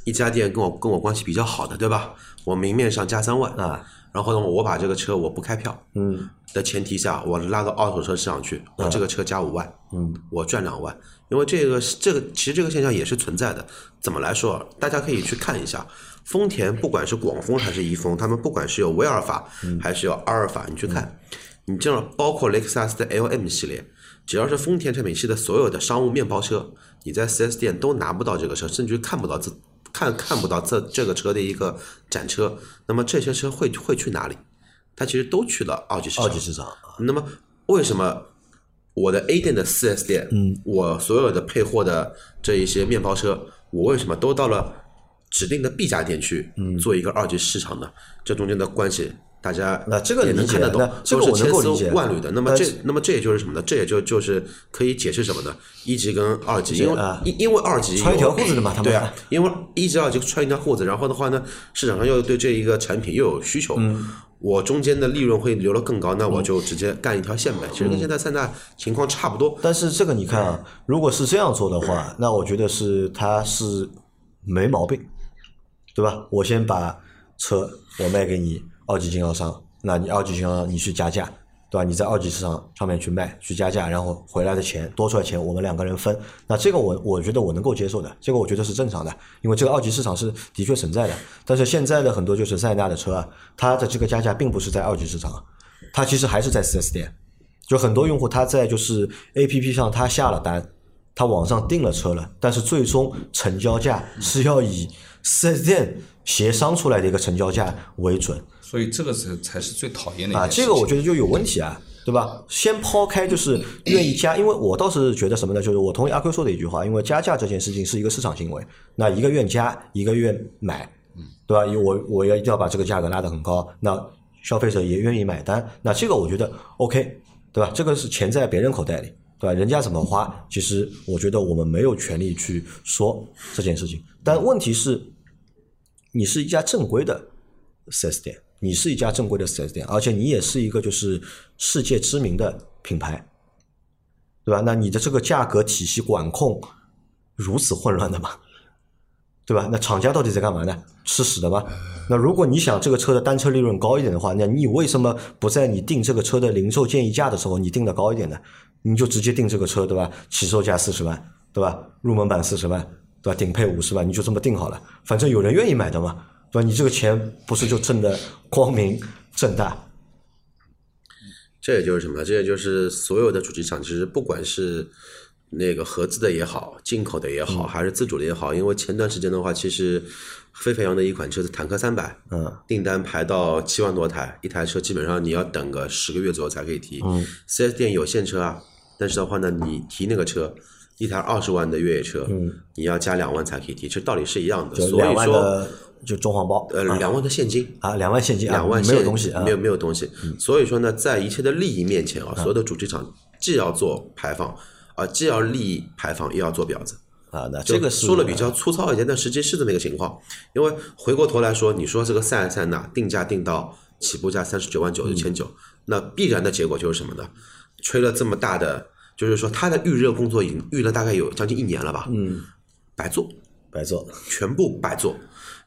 Speaker 4: 一家店跟我跟我关系比较好的，对吧？我明面上加三万
Speaker 2: 啊，
Speaker 4: 然后呢，我把这个车我不开票，
Speaker 2: 嗯。
Speaker 4: 的前提下，我拉到二手车市场去，我这个车加五万，
Speaker 2: 嗯，
Speaker 4: 我赚两万，因为这个这个其实这个现象也是存在的。怎么来说？大家可以去看一下，丰田不管是广丰还是怡丰，他们不管是有威尔法还是有阿尔法，你去看，你这样包括雷克萨斯的 LM 系列，只要是丰田产品系的所有的商务面包车，你在 4S 店都拿不到这个车，甚至于看不到这看看不到这这个车的一个展车。那么这些车会会去哪里？它其实都去了二级市场。
Speaker 2: 二级市场，
Speaker 4: 那么为什么我的 A 店的 4S 店，嗯，我所有的配货的这一些面包车，我为什么都到了指定的 B 家店去做一个二级市场呢？这中间的关系，大家
Speaker 2: 那这个
Speaker 4: 也能看得懂
Speaker 2: 那，这个我能够理解
Speaker 4: 万缕的。那么这那么这也就是什么呢？这也就就是可以解释什么呢？一级跟二级，因为
Speaker 2: 啊
Speaker 4: 因因为二级
Speaker 2: 穿一条裤子的嘛他们
Speaker 4: 对啊，因为一级二级穿一条裤子，然后的话呢，市场上又对这一个产品又有需求，
Speaker 2: 嗯
Speaker 4: 我中间的利润会留得更高，那我就直接干一条线呗。其实跟现在三大情况差不多。
Speaker 2: 但是这个你看啊，如果是这样做的话，那我觉得是他是没毛病，对吧？我先把车我卖给你二级经销商，那你二级经销商你去加价，对吧？你在二级市场上面去卖去加价，然后回来的钱多出来钱我们两个人分，那这个我我觉得我能够接受的，这个我觉得是正常的，因为这个二级市场是的确存在的。但是现在的很多就是塞纳的车，它的这个加价并不是在二级市场，它其实还是在四 S 店。就很多用户他在就是 A P P 上他下了单，他网上订了车了，但是最终成交价是要以四 S 店协商出来的一个成交价为准
Speaker 3: 所以这个才才是最讨厌的一
Speaker 2: 啊。这个我觉得就有问题啊，对吧？先抛开就是愿意加，因为我倒是觉得什么呢？就是我同意阿 Q 说的一句话，因为加价这件事情是一个市场行为，那一个愿加，一个愿买，对吧？因为我我要一定要把这个价格拉得很高，那消费者也愿意买单，那这个我觉得 OK，对吧？这个是钱在别人口袋里，对吧？人家怎么花，其实我觉得我们没有权利去说这件事情。但问题是，你是一家正规的4 S 店，你是一家正规的四 S 店，而且你也是一个就是世界知名的品牌，对吧？那你的这个价格体系管控如此混乱的吗？对吧？那厂家到底在干嘛呢？吃屎的吗？那如果你想这个车的单车利润高一点的话，那你为什么不在你定这个车的零售建议价的时候，你定的高一点呢？你就直接定这个车，对吧？起售价四十万，对吧？入门版四十万，对吧？顶配五十万，你就这么定好了，反正有人愿意买的嘛，对吧？你这个钱不是就挣的光明正大？
Speaker 4: 这也就是什么？这也就是所有的主机厂，其实不管是那个合资的也好，进口的也好，还是自主的也好，因为前段时间的话，其实飞飞扬的一款车是坦克三百，
Speaker 2: 嗯，
Speaker 4: 订单排到七万多台，一台车基本上你要等个十个月左右才可以提。嗯，4S 店有现车啊，但是的话呢，你提那个车，一台二十万的越野车，嗯，你要加两万才可以提，其实道理是一样的。所以说，
Speaker 2: 就中黄包，
Speaker 4: 呃，两万的现金，
Speaker 2: 啊，两万现金啊，
Speaker 4: 两万
Speaker 2: 没有
Speaker 4: 现
Speaker 2: 东西啊，
Speaker 4: 没有没有东西。所以说呢，在一切的利益面前啊，所有的主机厂既要做排放啊，既要利益排放，又要做婊子。
Speaker 2: 啊，那这个
Speaker 4: 说了比较粗糙一点，但实际是这么一个情况。因为回过头来说，你说这个塞塞纳定价定到起步价三十九万九千九，那必然的结果就是什么呢？吹了这么大的，就是说它的预热工作已经预了大概有将近一年了吧？嗯，白做，
Speaker 2: 白做，
Speaker 4: 全部白做。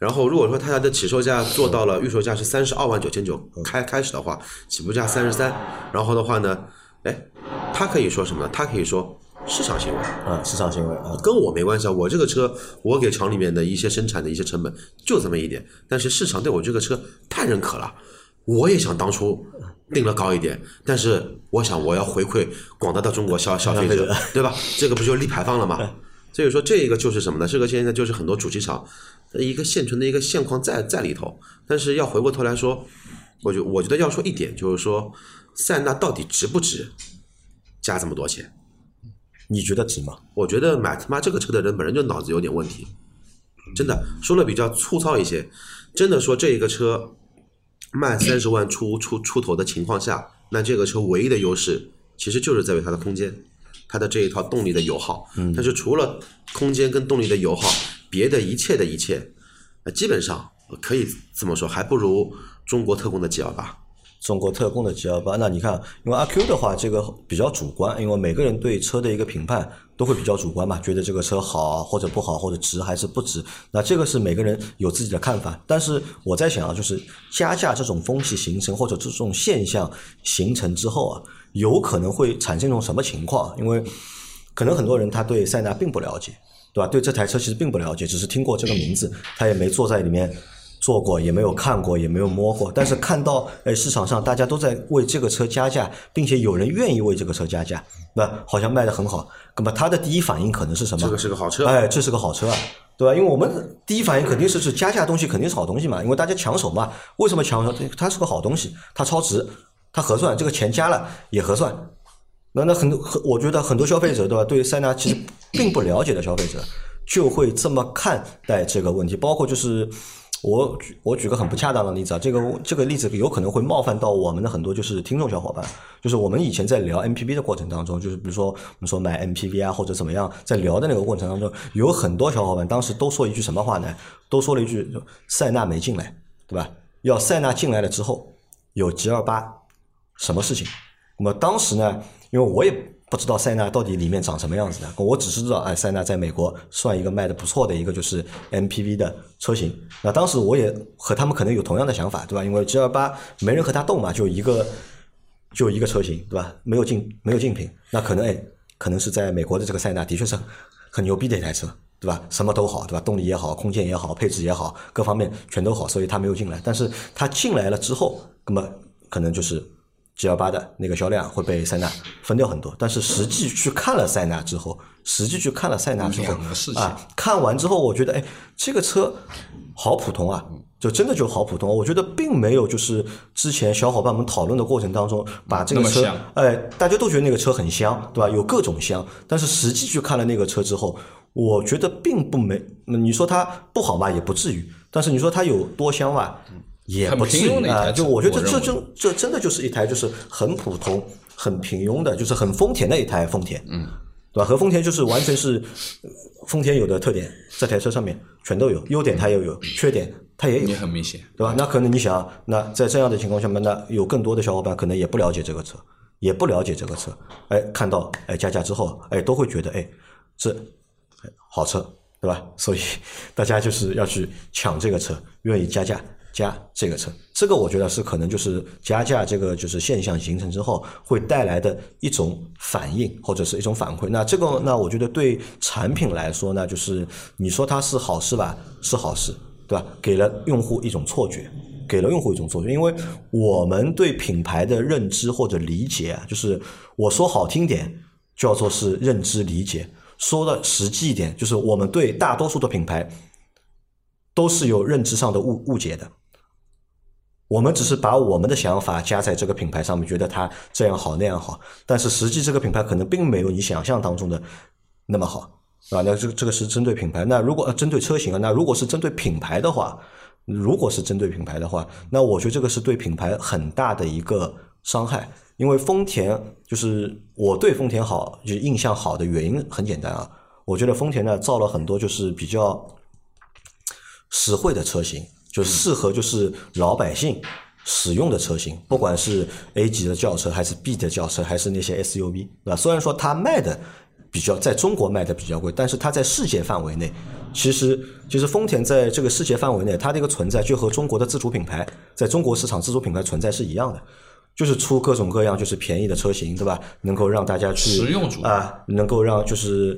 Speaker 4: 然后如果说它的起售价做到了预售价是三十二万九千九开开始的话，起步价三十三，然后的话呢，哎，他可以说什么呢？他可以说市场行为。
Speaker 2: 啊，市场行为啊，
Speaker 4: 跟我没关系啊，我这个车我给厂里面的一些生产的一些成本就这么一点，但是市场对我这个车太认可了，我也想当初定了高一点，但是我想我要回馈广大的中国消消费者，对吧？这个不就立牌坊了吗？所以说这个就是什么呢？这个现在就是很多主机厂的一个现存的一个现况在在里头，但是要回过头来说，我觉我觉得要说一点就是说，塞纳到底值不值加这么多钱？
Speaker 2: 你觉得值吗？
Speaker 4: 我觉得买他妈这个车的人本身就脑子有点问题，真的说的比较粗糙一些。真的说这一个车卖三十万出出出头的情况下，那这个车唯一的优势其实就是在于它的空间，它的这一套动力的油耗。嗯，但是除了空间跟动力的油耗，别的一切的一切，呃，基本上可以这么说，还不如中国特供的 G 幺八。
Speaker 2: 中国特供的 G 幺八，那你看，因为阿 Q 的话，这个比较主观，因为每个人对车的一个评判都会比较主观嘛，觉得这个车好或者不好，或者值还是不值，那这个是每个人有自己的看法。但是我在想啊，就是加价这种风气形成或者这种现象形成之后啊，有可能会产生一种什么情况？因为可能很多人他对塞纳并不了解，对吧？对这台车其实并不了解，只是听过这个名字，他也没坐在里面。做过也没有看过，也没有摸过，但是看到哎市场上大家都在为这个车加价，并且有人愿意为这个车加价，那好像卖的很好。那么他的第一反应可能是什么？
Speaker 4: 这个是个好车，
Speaker 2: 哎，这是个好车啊，对吧？因为我们第一反应肯定是是加价东西肯定是好东西嘛，因为大家抢手嘛。为什么抢手？它是个好东西，它超值，它合算，这个钱加了也合算。那那很多很，我觉得很多消费者对吧？对塞纳其实并不了解的消费者，就会这么看待这个问题，包括就是。我举我举个很不恰当的例子啊，这个这个例子有可能会冒犯到我们的很多就是听众小伙伴，就是我们以前在聊 MPV 的过程当中，就是比如说我们说买 MPV 啊或者怎么样，在聊的那个过程当中，有很多小伙伴当时都说一句什么话呢？都说了一句塞纳没进来，对吧？要塞纳进来了之后有 G 二八什么事情？那么当时呢，因为我也不知道塞纳到底里面长什么样子的，我只是知道，哎，塞纳在美国算一个卖的不错的一个就是 MPV 的车型。那当时我也和他们可能有同样的想法，对吧？因为 G 二八没人和他斗嘛，就一个就一个车型，对吧？没有竞没有竞品，那可能哎，可能是在美国的这个塞纳的确是很牛逼的一台车，对吧？什么都好，对吧？动力也好，空间也好，配置也好，各方面全都好，所以他没有进来。但是他进来了之后，那么可能就是 G 幺八的那个销量会被塞纳分掉很多。但是实际去看了塞纳之后，实际去看了塞纳之后啊，看完之后我觉得哎，这个车好普通啊。就真的就好普通，我觉得并没有就是之前小伙伴们讨论的过程当中，把这个车哎，大家都觉得那个车很香，对吧？有各种香，但是实际去看了那个车之后，我觉得并不没，嗯你说它不好吧，也不至于，但是你说它有多香吧，也不至
Speaker 3: 很平庸
Speaker 2: 于啊。就我觉得
Speaker 3: 这这
Speaker 2: 这真这真的就是一台就是很普通、很平庸的，就是很丰田的一台丰田，嗯，对吧？和丰田就是完全是呃丰田有的特点，这台车上面全都有，优点它也有，缺点它也有
Speaker 3: 也，很明显。
Speaker 2: 对吧？那可能你想，那在这样的情况下面，那有更多的小伙伴可能也不了解这个车，也不了解这个车，哎，看到哎加价之后，哎，都会觉得哎这哎好车，对吧？所以大家就是要去抢这个车，愿意加价加这个车，这个我觉得是可能就是加价这个就是现象形成之后会带来的一种反应或者是一种反馈。那这个那我觉得对产品来说呢，就是你说它是好事吧，是好事。对吧？给了用户一种错觉，给了用户一种错觉，因为我们对品牌的认知或者理解啊，就是我说好听点叫做是认知理解，说的实际一点，就是我们对大多数的品牌都是有认知上的误误解的。我们只是把我们的想法加在这个品牌上面，觉得它这样好那样好，但是实际这个品牌可能并没有你想象当中的那么好。啊，那这个这个是针对品牌。那如果、针对车型啊，那如果是针对品牌的话，如果是针对品牌的话，那我觉得这个是对品牌很大的一个伤害。因为丰田就是我对丰田好，就印象好的原因很简单啊，我觉得丰田呢造了很多就是比较实惠的车型，就适合就是老百姓使用的车型，不管是 A 级的轿车，还是 B 的轿车，还是那些 SUV，对吧？虽然说它卖的比较在中国卖的比较贵，但是它在世界范围内，其实其实丰田在这个世界范围内，它的一个存在就和中国的自主品牌在中国市场自主品牌存在是一样的。就是出各种各样就是便宜的车型，对吧？能够让大家去
Speaker 3: 实用主义
Speaker 2: 啊，能够让就是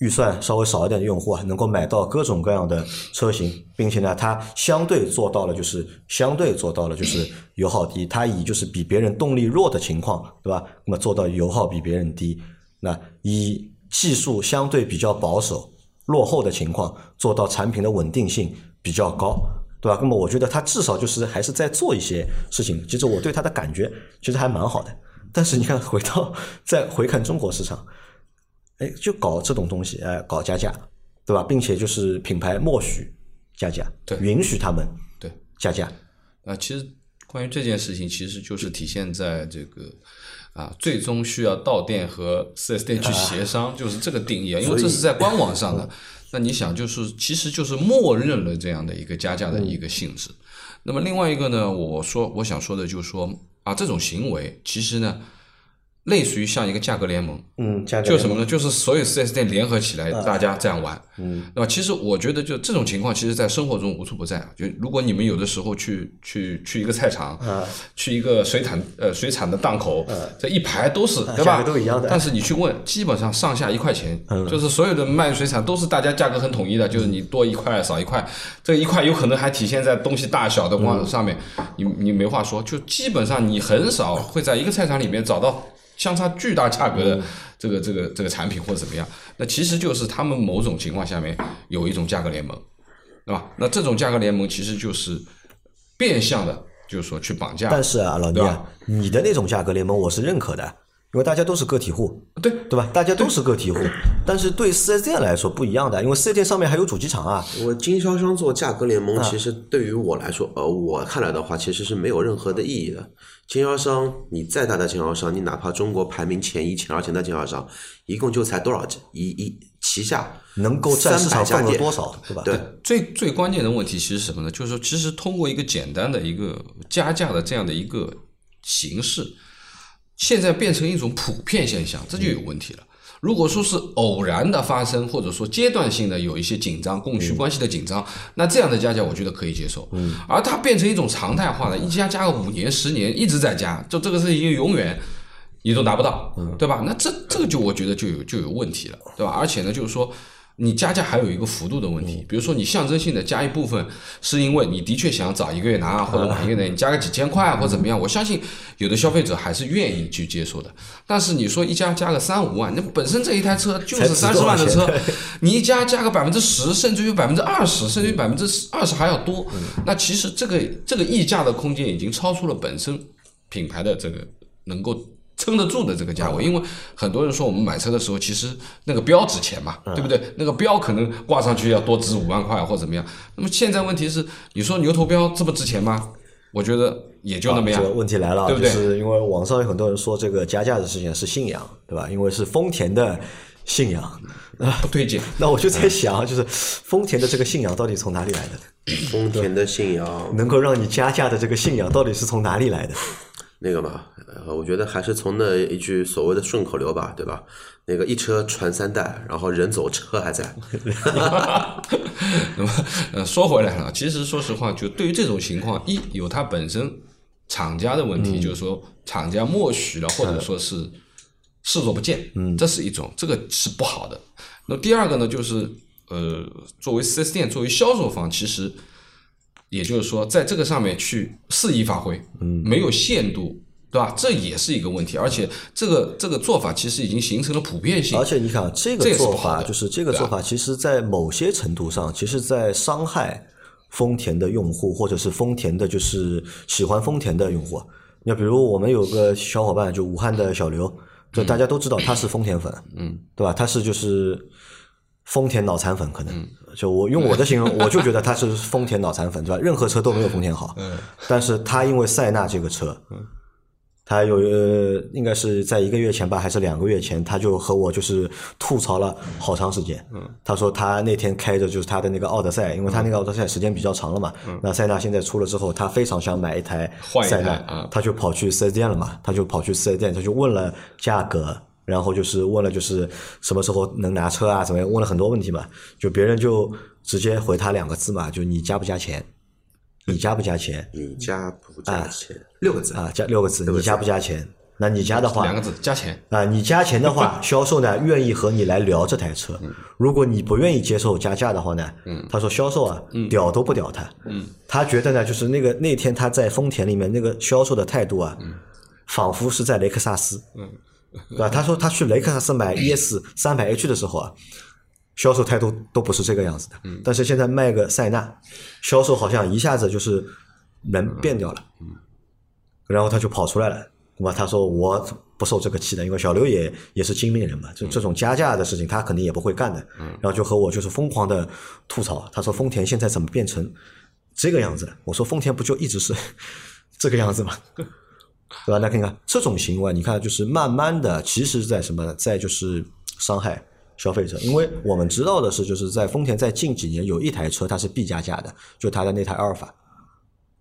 Speaker 2: 预算稍微少一点的用户啊，能够买到各种各样的车型，并且呢，它相对做到了就是相对做到了就是油耗低，它以就是比别人动力弱的情况，对吧？那么做到油耗比别人低，那以技术相对比较保守、落后的情况，做到产品的稳定性比较高。对吧？那么我觉得它至少就是还是在做一些事情。其实我对它的感觉其实还蛮好的。但是你看，回到再回看中国市场，哎，就搞这种东西，哎，搞加价，对吧？并且就是品牌默许加价，
Speaker 3: 对
Speaker 2: 允许他们
Speaker 3: 对，
Speaker 2: 加价，
Speaker 3: 啊，其实关于这件事情，其实就是体现在这个啊，最终需要到店和四 S 店去协商，就是这个定义啊，因为这是在官网上的。那你想，就是其实就是默认了这样的一个加价的一个性质。那么另外一个呢，我说我想说的就是说啊，这种行为其实呢，类似于像一个价格联盟，
Speaker 2: 嗯，价格
Speaker 3: 就什么呢？就是所有 4S 店联合起来，大家这样玩，
Speaker 2: 嗯，
Speaker 3: 那么？其实我觉得，就这种情况，其实在生活中无处不在啊。就如果你们有的时候去去去一个菜场，
Speaker 2: 啊
Speaker 3: 去一个水产呃水产的档口，这一排都是，对吧？
Speaker 2: 都一样的
Speaker 3: 但是你去问，基本上上下一块钱，就是所有的卖水产都是大家价格很统一的，就是你多一块少一块，这一块有可能还体现在东西大小的光上面，你你没话说，就基本上你很少会在一个菜场里面找到。相差巨大价格的这个这个这个产品或者怎么样，那其实就是他们某种情况下面有一种价格联盟，对吧？那这种价格联盟其实就是变相的，就是说去绑架。
Speaker 2: 但是啊，老倪啊，你的那种价格联盟我是认可的，因为大家都是个体户，
Speaker 3: 对
Speaker 2: 对吧？大家都是个体户，但是对四 S 店来说不一样的，因为四 S 店上面还有主机厂啊，
Speaker 4: 我经销商做价格联盟，其实对于我来说，呃，我看来的话，其实是没有任何的意义的。经销商，你再大的经销商，你哪怕中国排名前一、前二前的经销商，一共就才多少一一旗下
Speaker 2: 能够占市场
Speaker 4: 300家店
Speaker 2: 份额多少，对吧？
Speaker 4: 对，
Speaker 3: 最最关键的问题其实是什么呢？就是说，其实通过一个简单的一个加价的这样的一个形式，现在变成一种普遍现象，这就有问题了。如果说是偶然的发生，或者说阶段性的有一些紧张、供需关系的紧张，那这样的加价我觉得可以接受。嗯，而它变成一种常态化的，一加加个五年、十年一直在加，就这个事情永远你都达不到，对吧？那这这个就我觉得就有就有问题了，对吧？而且呢，就是说。你加价还有一个幅度的问题，比如说你象征性的加一部分，是因为你的确想早一个月拿或者晚一个月，你加个几千块或者怎么样，我相信有的消费者还是愿意去接受的。但是你说一加加个三五万，那本身这一台车就是三十万的车，你一加加个百分之十，甚至于百分之二十，甚至于百分之二十还要多，那其实这个这个溢价的空间已经超出了本身品牌的这个能够。撑得住的这个价位，因为很多人说我们买车的时候，其实那个标值钱嘛，对不对？那个标可能挂上去要多值五万块或怎么样。那么现在问题是，你说牛头标这么值钱吗？我觉得也就那么样。
Speaker 2: 这个问题来了，
Speaker 3: 对不对？
Speaker 2: 就是因为网上有很多人说这个加价的事情是信仰，对吧？因为是丰田的信仰
Speaker 3: 啊，不对劲。[laughs]
Speaker 2: 那我就在想，就是丰田的这个信仰到底从哪里来的？
Speaker 4: 丰田的信仰
Speaker 2: 能够让你加价的这个信仰到底是从哪里来的？
Speaker 4: 那个嘛，呃，我觉得还是从那一句所谓的顺口溜吧，对吧？那个一车传三代，然后人走车还在。[laughs]
Speaker 3: 那么，呃，说回来了，其实说实话，就对于这种情况，一有它本身厂家的问题，就是说厂家默许了，或者说是视作不见，嗯，这是一种，这个是不好的。那第二个呢，就是呃，作为四 S 店，作为销售方，其实。也就是说，在这个上面去肆意发挥，嗯，没有限度，对吧？这也是一个问题，而且这个这个做法其实已经形成了普遍性。
Speaker 2: 而且你看，这个做法就是这个做法，其实，在某些程度上，其实，在伤害丰田的用户，或者是丰田的，就是喜欢丰田的用户。那比如我们有个小伙伴，就武汉的小刘，就大家都知道他是丰田粉，嗯，对吧？他是就是丰田脑残粉，可能。就我用我的形容，我就觉得他是丰田脑残粉，对吧？任何车都没有丰田好。嗯。但是他因为塞纳这个车，他有呃，应该是在一个月前吧，还是两个月前，他就和我就是吐槽了好长时间。嗯。他说他那天开着就是他的那个奥德赛，因为他那个奥德赛时间比较长了嘛。嗯。那塞纳现在出了之后，他非常想买一台塞纳，他就跑去四 S 店了嘛。他就跑去四 S 店，他就问了价格。然后就是问了，就是什么时候能拿车啊？怎么样？问了很多问题嘛。就别人就直接回他两个字嘛，就你加不加钱？你加不加钱？
Speaker 4: 你加不加钱？六个字
Speaker 2: 啊，加六个字。你加不加钱？那你加的话，
Speaker 3: 两个字加钱
Speaker 2: 啊。你加钱的话，销售呢愿意和你来聊这台车。如果你不愿意接受加价的话呢，他说销售啊，屌都不屌他。他觉得呢，就是那个那天他在丰田里面那个销售的态度啊，仿佛是在雷克萨斯。对吧？他说他去雷克萨斯买 ES 三百 H 的时候啊，销售态度都不是这个样子的。嗯。但是现在卖个塞纳，销售好像一下子就是人变掉了。嗯。然后他就跑出来了，对吧？他说我不受这个气的，因为小刘也也是精明人嘛，就这种加价的事情他肯定也不会干的。嗯。然后就和我就是疯狂的吐槽，他说丰田现在怎么变成这个样子了？我说丰田不就一直是 [laughs] 这个样子吗？[laughs] 对吧？那看看这种行为，你看就是慢慢的，其实在什么，在就是伤害消费者。因为我们知道的是，就是在丰田在近几年有一台车它是必加价的，就它的那台阿尔法。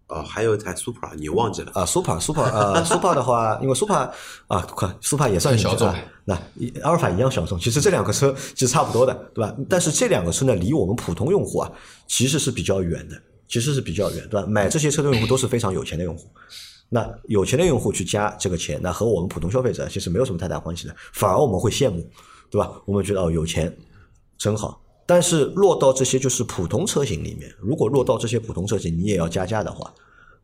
Speaker 4: 哦，还有一台 Super，你忘记了？
Speaker 2: 啊，Super，Super，呃，[laughs] Super 的话，因为 Super 啊，快，Super 也算
Speaker 3: 小众。
Speaker 2: 那阿尔法一样小众，其实这两个车其实差不多的，对吧？但是这两个车呢，离我们普通用户啊，其实是比较远的，其实是比较远，对吧？买这些车的用户都是非常有钱的用户。那有钱的用户去加这个钱，那和我们普通消费者其实没有什么太大关系的，反而我们会羡慕，对吧？我们觉得哦，有钱真好。但是落到这些就是普通车型里面，如果落到这些普通车型，你也要加价的话。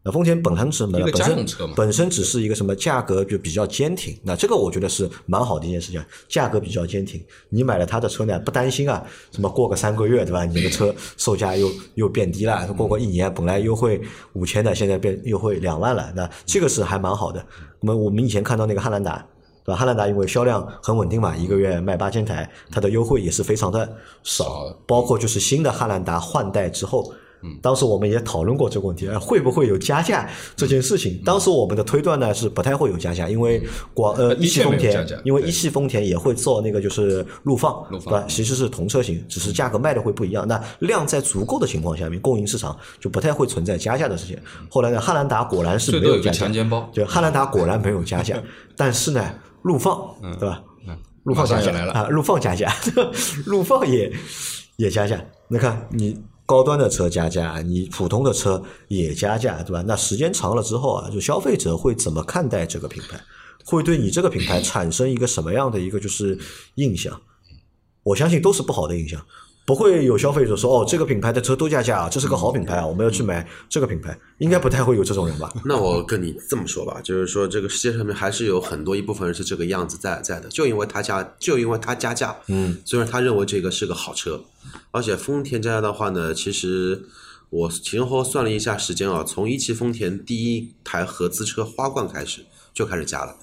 Speaker 2: 那丰田本身是什？本身本身只是一个什么价格就比较坚挺，那这个我觉得是蛮好的一件事情，价格比较坚挺。你买了他的车呢，不担心啊，什么过个三个月对吧？你的车售价又又变低了，过个一年本来优惠五千的，现在变优惠两万了，那这个是还蛮好的。那么我们以前看到那个汉兰达，对吧？汉兰达因为销量很稳定嘛，一个月卖八千台，它的优惠也是非常的少，包括就是新的汉兰达换代之后。当时我们也讨论过这个问题，会不会有加价这件事情？当时我们的推断呢是不太会有加价，因为广呃一汽丰田，因为一汽丰田也会做那个就是陆放，对吧？其实是同车型，只是价格卖的会不一样。那量在足够的情况下面，供应市场就不太会存在加价的事情。后来呢，汉兰达果然是没有加价，就汉兰达果然没有加价，[laughs] 但是呢，陆放，对吧？嗯陆放加价
Speaker 3: 来了
Speaker 2: 啊，陆放加价，[laughs] 陆放也也加价。你看你高端的车加价，你普通的车也加价，对吧？那时间长了之后啊，就消费者会怎么看待这个品牌？会对你这个品牌产生一个什么样的一个就是印象？我相信都是不好的印象。不会有消费者说哦，这个品牌的车都加价啊，这是个好品牌啊，我们要去买这个品牌，应该不太会有这种人吧？[laughs]
Speaker 4: 那我跟你这么说吧，就是说这个世界上面还是有很多一部分人是这个样子在在的，就因为他加，就因为他加价，
Speaker 2: 嗯，
Speaker 4: 虽然他认为这个是个好车，而且丰田加价的话呢，其实我前后算了一下时间啊，从一汽丰田第一台合资车花冠开始就开始加了。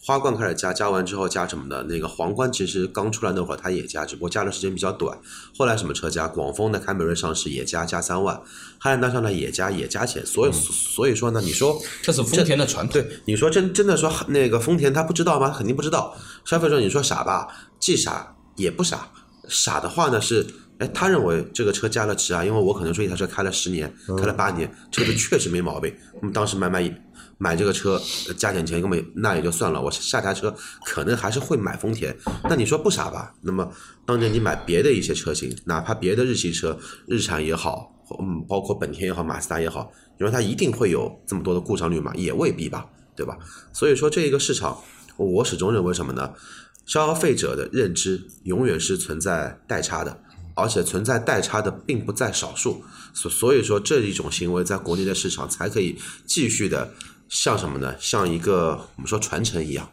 Speaker 4: 花冠开始加，加完之后加什么的？那个皇冠其实刚出来那会儿它也加，只不过加的时间比较短。后来什么车加？广丰的凯美瑞上市也加，加三万。汉兰达上呢也加，也加钱。所以所以说呢，你说
Speaker 3: 这是丰田的传统。
Speaker 4: 对，你说真真的说那个丰田他不知道吗？肯定不知道。消费者你说傻吧，既傻也不傻。傻的话呢是，哎，他认为这个车加了值啊，因为我可能说一台车开了十年，开了八年，车子确实没毛病。我们当时买买一。买这个车加点钱根本那也就算了，我下台车可能还是会买丰田。那你说不傻吧？那么当年你买别的一些车型，哪怕别的日系车，日产也好，嗯，包括本田也好，马自达也好，你说它一定会有这么多的故障率吗？也未必吧，对吧？所以说这一个市场，我始终认为什么呢？消费者的认知永远是存在代差的，而且存在代差的并不在少数。所所以说这一种行为在国内的市场才可以继续的。像什么呢？像一个我们说传承一样，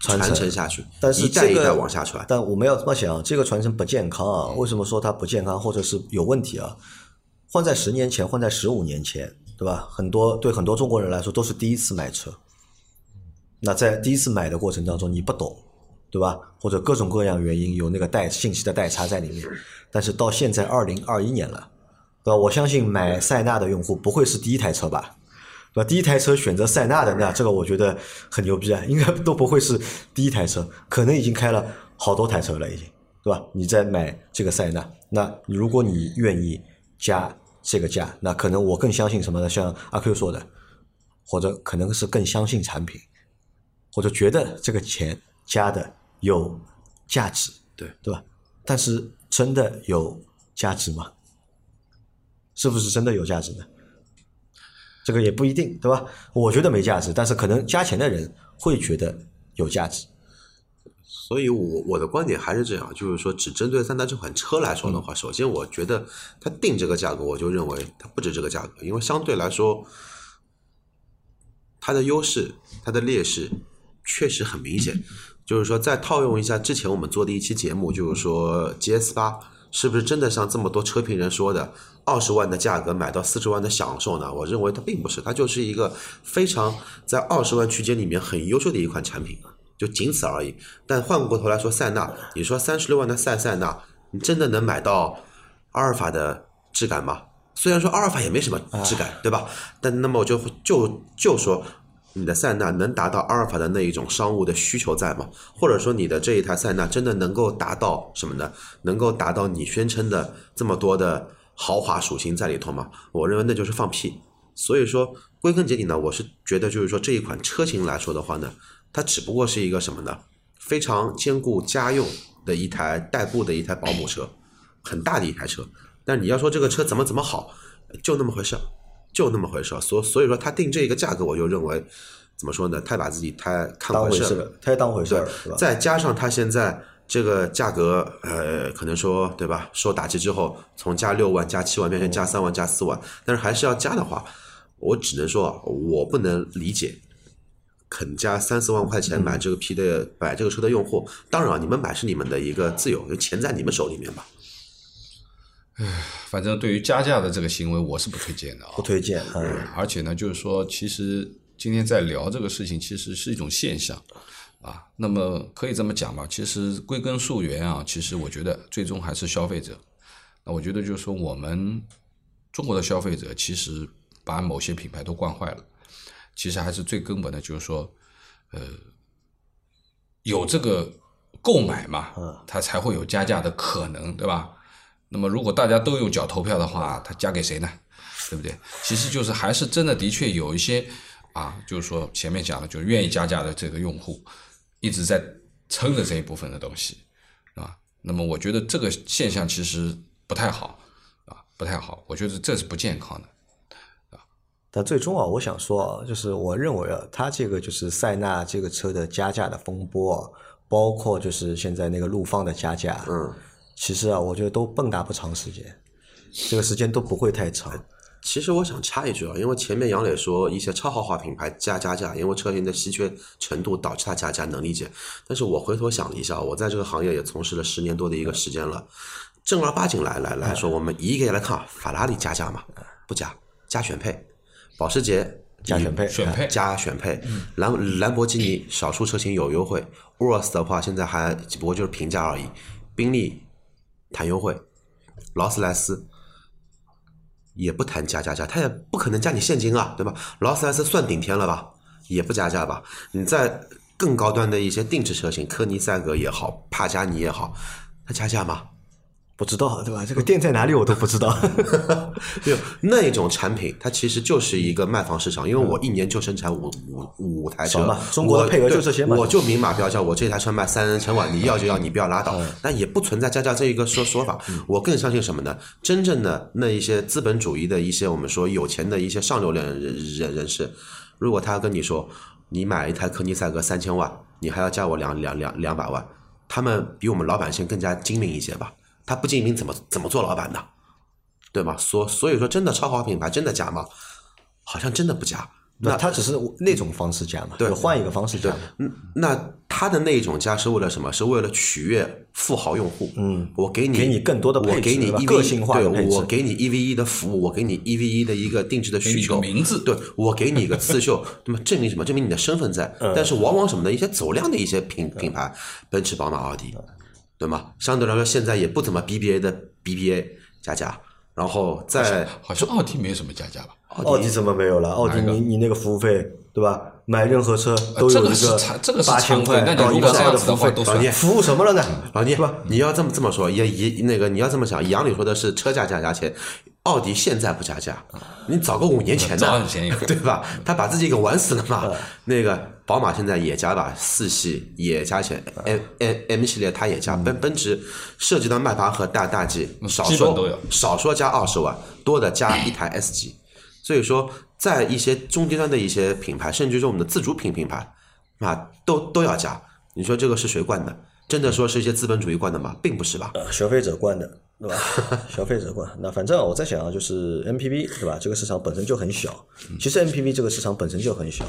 Speaker 4: 传承下去，
Speaker 2: 但是
Speaker 4: 一代一代往下传。
Speaker 2: 但我们要这么想，这个传承不健康啊？为什么说它不健康，或者是有问题啊？换在十年前，换在十五年前，对吧？很多对很多中国人来说都是第一次买车。那在第一次买的过程当中，你不懂，对吧？或者各种各样原因有那个代信息的代差在里面。但是到现在二零二一年了，对吧？我相信买塞纳的用户不会是第一台车吧？对吧？第一台车选择塞纳的，那这个我觉得很牛逼啊！应该都不会是第一台车，可能已经开了好多台车了，已经，对吧？你在买这个塞纳，那如果你愿意加这个价，那可能我更相信什么呢？像阿 Q 说的，或者可能是更相信产品，或者觉得这个钱加的有价值，
Speaker 4: 对
Speaker 2: 对吧？但是真的有价值吗？是不是真的有价值呢？这个也不一定，对吧？我觉得没价值，但是可能加钱的人会觉得有价值。
Speaker 4: 所以，我我的观点还是这样，就是说，只针对三大这款车来说的话，首先我觉得它定这个价格，我就认为它不值这个价格，因为相对来说，它的优势、它的劣势确实很明显。就是说，再套用一下之前我们做的一期节目，就是说 GS 八是不是真的像这么多车评人说的？二十万的价格买到四十万的享受呢？我认为它并不是，它就是一个非常在二十万区间里面很优秀的一款产品，就仅此而已。但换过头来说，塞纳，你说三十六万的塞塞纳，你真的能买到阿尔法的质感吗？虽然说阿尔法也没什么质感，对吧？但那么我就就就说。你的塞纳能达到阿尔法的那一种商务的需求在吗？或者说你的这一台塞纳真的能够达到什么呢？能够达到你宣称的这么多的豪华属性在里头嘛？我认为那就是放屁。所以说归根结底呢，我是觉得就是说这一款车型来说的话呢，它只不过是一个什么呢？非常兼顾家用的一台代步的一台保姆车，很大的一台车。但你要说这个车怎么怎么好，就那么回事。就那么回事，所所以说他定这个价格，我就认为怎么说呢？太把自己太看回事
Speaker 2: 了，太当回事了，
Speaker 4: 再加上他现在这个价格，呃，可能说对吧？受打击之后，从加六万、加七万变成加三万、加四万，但是还是要加的话，我只能说，我不能理解肯加三四万块钱买这个皮的买这个车的用户。当然，你们买是你们的一个自由，钱在你们手里面吧。
Speaker 3: 唉，反正对于加价的这个行为，我是不推荐的啊，
Speaker 2: 不推荐。嗯，
Speaker 3: 而且呢，就是说，其实今天在聊这个事情，其实是一种现象啊。那么可以这么讲吧，其实归根溯源啊，其实我觉得最终还是消费者。那我觉得就是说，我们中国的消费者其实把某些品牌都惯坏了。其实还是最根本的，就是说，呃，有这个购买嘛，它才会有加价的可能，对吧？那么，如果大家都用脚投票的话，他加给谁呢？对不对？其实就是还是真的，的确有一些啊，就是说前面讲的，就是愿意加价的这个用户，一直在撑着这一部分的东西，啊，那么我觉得这个现象其实不太好，啊，不太好，我觉得这是不健康的。
Speaker 2: 啊但最终啊，我想说啊，就是我认为啊，它这个就是塞纳这个车的加价的风波啊，包括就是现在那个陆放的加价，
Speaker 4: 嗯，
Speaker 2: 其实啊，我觉得都蹦跶不长时间，这个时间都不会太长。
Speaker 4: 其实我想插一句啊，因为前面杨磊说一些超豪华品牌加加价，因为车型的稀缺程度导致它加价，能理解。但是我回头想了一下，我在这个行业也从事了十年多的一个时间了，正儿八经来来来说，我们一个一个来看啊，法拉利加价嘛，不加，加选配，保时捷
Speaker 2: 加选配
Speaker 3: 选配
Speaker 4: 加选配，兰兰博基尼少数车型有优惠，Urus 的话现在还只不过就是平价而已，宾利谈优惠，劳斯莱斯也不谈加加价，他也不可能加你现金啊，对吧？劳斯莱斯算顶天了吧，也不加价吧？你在更高端的一些定制车型，科尼塞格也好，帕加尼也好，它加价吗？
Speaker 2: 不知道对吧？这个店在哪里我都不知道。[laughs]
Speaker 4: 就那种产品，它其实就是一个卖房市场，因为我一年就生产五五五台车
Speaker 2: 嘛，中国的配额就这些嘛
Speaker 4: 我就明码标价，我这台车卖三千万，你要就要，你不要拉倒。但也不存在加价这一个说说法。我更相信什么呢？真正的那一些资本主义的一些我们说有钱的一些上流人人人人士，如果他跟你说，你买一台科尼赛格三千万，你还要加我两两两两百万，他们比我们老百姓更加精明一些吧？他不精明怎么怎么做老板的？对吗？所所以说，真的超豪品牌真的假吗？好像真的不假。
Speaker 2: 那他只是那种方式加嘛，
Speaker 4: 对
Speaker 2: 换一个方式加。
Speaker 4: 嗯，那他的那种加是为了什么？是为了取悦富豪用户。
Speaker 2: 嗯，
Speaker 4: 我给你
Speaker 2: 给你更多的配置
Speaker 4: 我给你
Speaker 2: 个性化的配置
Speaker 4: 对我给你一 v 一的服务，我给你一 v 一的一个定制的需求
Speaker 3: 名字
Speaker 4: 对我给你一个刺绣，[laughs] 那么证明什么？证明你的身份在。
Speaker 2: 嗯
Speaker 4: 但是往往什么呢？一些走量的一些品品牌，奔驰、宝马、奥迪，对吗？相对来说，现在也不怎么 BBA 的 BBA 加价，然后在
Speaker 3: 好像奥迪没什么加价吧？
Speaker 2: 奥迪怎么没有了？奥迪你你那个服务费对吧？买任何车都有一
Speaker 3: 是常这个
Speaker 2: 八千块
Speaker 3: 那你如果这
Speaker 2: 到一万二
Speaker 3: 样的
Speaker 2: 服务费
Speaker 3: 都算，
Speaker 2: 服务什么了呢？
Speaker 4: 老聂
Speaker 2: 不？
Speaker 4: 你要这么这么说，也也那个你要这么想，杨里说的是车价加价钱，奥迪现在不加价，你早个五年前
Speaker 3: 早
Speaker 4: 呢
Speaker 3: 很便宜，
Speaker 4: 对吧？他把自己给玩死了嘛。那个宝马现在也加吧，四系也加钱，M M M 系列它也加，奔奔驰涉及到迈巴赫大大 G，少说
Speaker 3: 都有
Speaker 4: 少说加二十万，多的加一台 S 级。所以说，在一些中低端的一些品牌，甚至说我们的自主品品牌，啊，都都要加。你说这个是谁惯的？真的说是一些资本主义惯的吗？并不是吧？
Speaker 2: 消费者惯的，对吧？[laughs] 消费者惯。那反正我在想啊，就是 MPV 对吧？这个市场本身就很小，其实 MPV 这个市场本身就很小，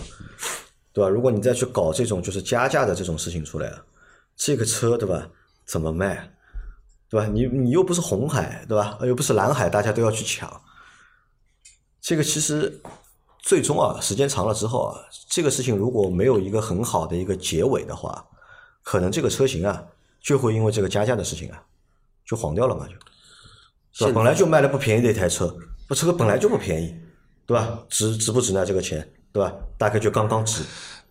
Speaker 2: 对吧？如果你再去搞这种就是加价的这种事情出来了，这个车对吧？怎么卖？对吧？你你又不是红海，对吧？又不是蓝海，大家都要去抢。这个其实最终啊，时间长了之后啊，这个事情如果没有一个很好的一个结尾的话，可能这个车型啊，就会因为这个加价的事情啊，就黄掉了嘛，就，是吧？本来就卖的不便宜的一台车，这车本来就不便宜，对吧？值值不值呢？这个钱，对吧？大概就刚刚值。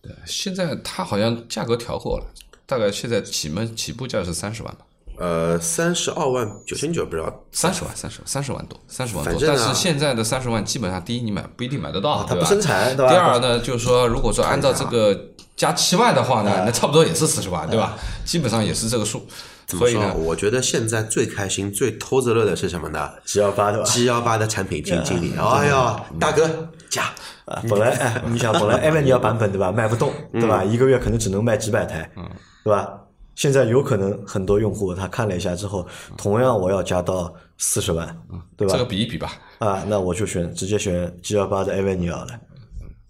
Speaker 3: 对，现在它好像价格调过了，大概现在起门起步价是三十万吧，
Speaker 4: 呃，三十二万九千九不知道，
Speaker 3: 三十万，三十三十万多，三十万多。但是现在的三十万，基本上第一你买不一定买得到，对吧？
Speaker 2: 它不生产对吧
Speaker 3: 第二呢，就是说，如果说按照这个加七万的话呢，那差不多也是四十万，对吧？基本上也是这个数。所以呢，
Speaker 4: 我觉得现在最开心、最偷着乐的是什么呢
Speaker 2: G 幺八的吧
Speaker 4: ？？G 幺八的产品经经理，哎呀，大哥加，
Speaker 2: 啊，本来哎，你想本来艾维尼亚版本对吧，卖不动对吧？一个月可能只能卖几百台，对吧？现在有可能很多用户他看了一下之后，同样我要加到四十万，对吧
Speaker 3: 这个？比一比吧。
Speaker 2: 啊，那我就选直接选 G 幺八的艾维尼亚了。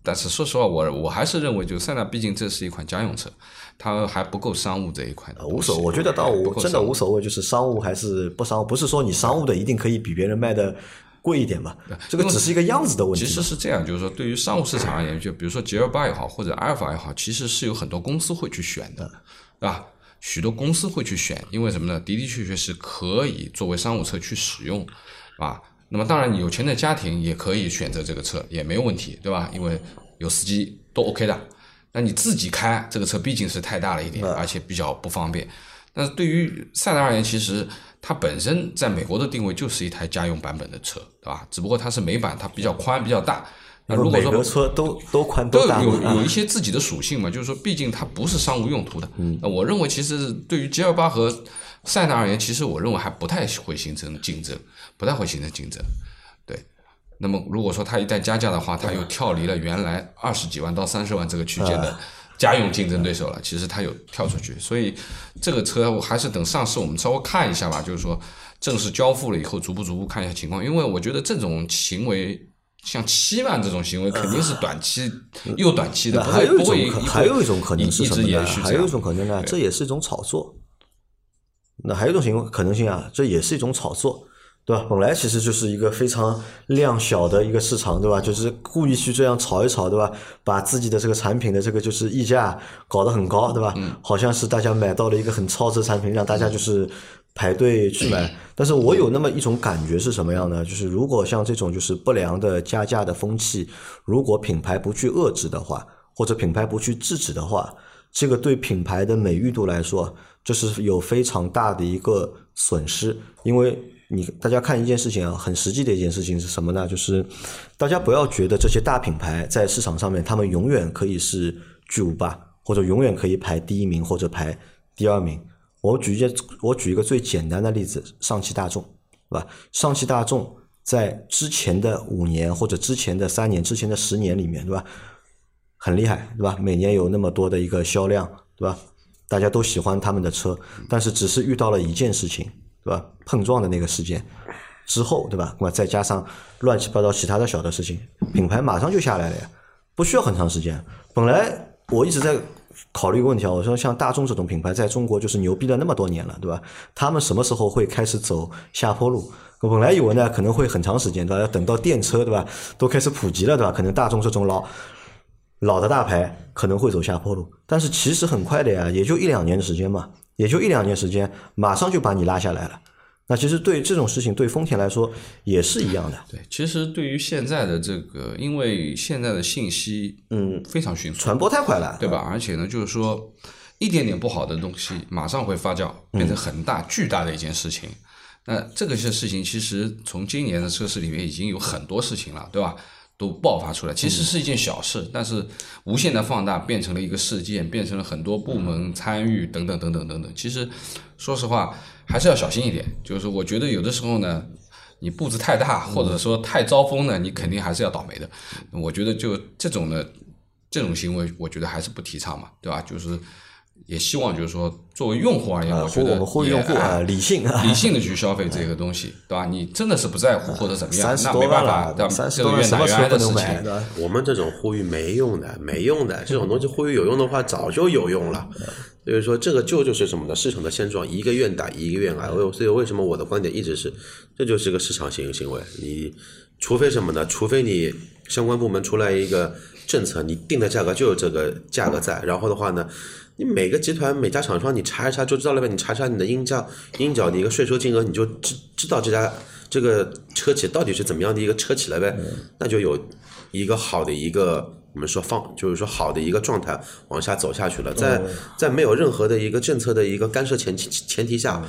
Speaker 3: 但是说实话，我我还是认为，就塞纳毕竟这是一款家用车，它还不够商务这一块的。
Speaker 2: 无所谓，我觉得倒无真的无所谓，就是商务还是不商务，不是说你商务的一定可以比别人卖的贵一点嘛，这个只是一个样子的问题
Speaker 3: 其。实是这样，就是说，对于商务市场而言，就比如说 G L 八也好，或者阿尔法也好，其实是有很多公司会去选的，对吧？许多公司会去选，因为什么呢？的的确确是可以作为商务车去使用，啊。那么当然，有钱的家庭也可以选择这个车，也没有问题，对吧？因为有司机都 OK 的。那你自己开这个车毕竟是太大了一点，而且比较不方便。但是对于塞纳而言，其实它本身在美国的定位就是一台家用版本的车，对吧？只不过它是美版，它比较宽，比较大。那如果说
Speaker 2: 每个车都都宽
Speaker 3: 都
Speaker 2: 大嘛
Speaker 3: 有有 [laughs] 一些自己的属性嘛，就是说，毕竟它不是商务用途的。嗯，那我认为其实对于 G 二八和塞纳而言，其实我认为还不太会形成竞争，不太会形成竞争。对，那么如果说它一旦加价的话，它又跳离了原来二十几万到三十万这个区间的家用竞争对手了。其实它有跳出去，所以这个车我还是等上市我们稍微看一下吧，就是说正式交付了以后，逐步逐步看一下情况，因为我觉得这种行为。像七万这种行为肯定是短期又短期的，不会
Speaker 2: 还有一
Speaker 3: 不会
Speaker 2: 种可还有一种可能是
Speaker 3: 一直
Speaker 2: 什么呢？
Speaker 3: 延续
Speaker 2: 还有一种可能呢，这也是一种炒作。那还有一种情况可能性啊，这也是一种炒作，对吧？本来其实就是一个非常量小的一个市场，对吧？就是故意去这样炒一炒，对吧？把自己的这个产品的这个就是溢价搞得很高，对吧？好像是大家买到了一个很超值产品，让大家就是排队去买。但是我有那么一种感觉是什么样呢？就是如果像这种就是不良的加价的风气，如果品牌不去遏制的话，或者品牌不去制止的话，这个对品牌的美誉度来说，这是有非常大的一个损失。因为你大家看一件事情啊，很实际的一件事情是什么呢？就是大家不要觉得这些大品牌在市场上面，他们永远可以是巨无霸，或者永远可以排第一名或者排第二名。我举一件，我举一个最简单的例子，上汽大众，对吧？上汽大众在之前的五年或者之前的三年、之前的十年里面，对吧？很厉害，对吧？每年有那么多的一个销量，对吧？大家都喜欢他们的车，但是只是遇到了一件事情，对吧？碰撞的那个事件之后，对吧？那么再加上乱七八糟其他的小的事情，品牌马上就下来了呀，不需要很长时间。本来我一直在考虑一个问题啊，我说像大众这种品牌在中国就是牛逼了那么多年了，对吧？他们什么时候会开始走下坡路？本来以为呢可能会很长时间，对吧？要等到电车，对吧？都开始普及了，对吧？可能大众这种老老的大牌可能会走下坡路，但是其实很快的呀，也就一两年的时间嘛，也就一两年时间，马上就把你拉下来了。那其实对这种事情，对丰田来说也是一样的。
Speaker 3: 对，其实对于现在的这个，因为现在的信息
Speaker 2: 嗯
Speaker 3: 非常迅速，
Speaker 2: 传播太快了，
Speaker 3: 对吧？而且呢，就是说一点点不好的东西马上会发酵，变成很大、巨大的一件事情。那这个些事情，其实从今年的测试里面已经有很多事情了，对吧？都爆发出来，其实是一件小事，但是无限的放大，变成了一个事件，变成了很多部门参与等等等等等等。其实说实话，还是要小心一点。就是我觉得有的时候呢，你步子太大，或者说太招风呢，你肯定还是要倒霉的。我觉得就这种呢这种行为，我觉得还是不提倡嘛，对吧？就是也希望就是说，作为用户而言，
Speaker 2: 呃
Speaker 3: 我觉得
Speaker 2: 呼我们呼吁用户
Speaker 3: 也
Speaker 2: 啊理性啊
Speaker 3: 理性的去消费这个东西，[laughs] 对吧？你真的是不在乎或者怎么样
Speaker 2: 三，十
Speaker 3: 那没办法，对吧？
Speaker 2: 三十
Speaker 3: 这个愿
Speaker 2: 多万什么
Speaker 3: 打愿挨的事
Speaker 2: 车不能买，
Speaker 3: 情
Speaker 2: 对。吧？
Speaker 4: 我们这种呼吁没用的，没用的，这种东西呼吁有用的话，早就有用了。所以说，这个就就是什么呢？市场的现状，一个愿打一个愿挨。我所以为什么我的观点一直是，这就是个市场行行为。你除非什么呢？除非你相关部门出来一个政策，你定的价格就有这个价格在。然后的话呢，你每个集团每家厂商你查一查就知道了呗。你查查你的应价应缴的一个税收金额，你就知知道这家这个车企到底是怎么样的一个车企了呗。那就有一个好的一个我们说放，就是说好的一个状态往下走下去了。在在没有任何的一个政策的一个干涉前提前提下。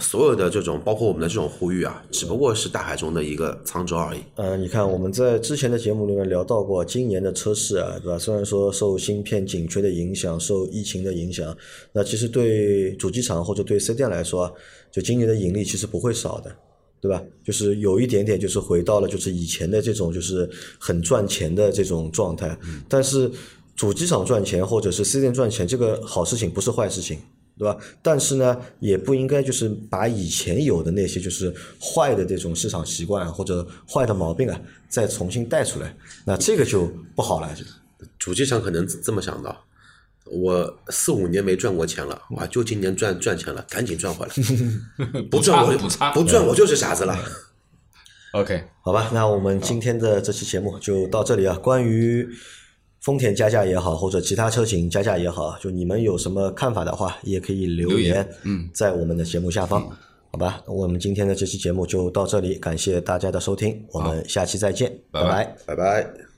Speaker 4: 所有的这种，包括我们的这种呼吁啊，只不过是大海中的一个沧州而已。
Speaker 2: 呃，你看我们在之前的节目里面聊到过，今年的车市啊，对吧？虽然说受芯片紧缺的影响，受疫情的影响，那其实对主机厂或者对 C 店来说，就今年的盈利其实不会少的，对吧？就是有一点点就是回到了就是以前的这种就是很赚钱的这种状态，但是主机厂赚钱或者是 C 店赚钱，这个好事情不是坏事情。对吧？但是呢，也不应该就是把以前有的那些就是坏的这种市场习惯或者坏的毛病啊，再重新带出来，那这个就不好了。
Speaker 4: 主机厂可能这么想的：我四五年没赚过钱了，[laughs] 哇，就今年赚赚钱了，赶紧赚回来。[laughs] 不赚我
Speaker 3: 补差
Speaker 4: 不赚我就是傻子了。
Speaker 3: OK，
Speaker 2: 好吧，那我们今天的这期节目就到这里啊。关于丰田加价也好，或者其他车型加价也好，就你们有什么看法的话，也可以留
Speaker 3: 留言
Speaker 2: 言，
Speaker 3: 嗯，
Speaker 2: 在我们的节目下方，好吧？我们今天的这期节目就到这里，感谢大家的收听，我们下期再见，
Speaker 3: 拜拜
Speaker 2: 拜
Speaker 4: 拜拜。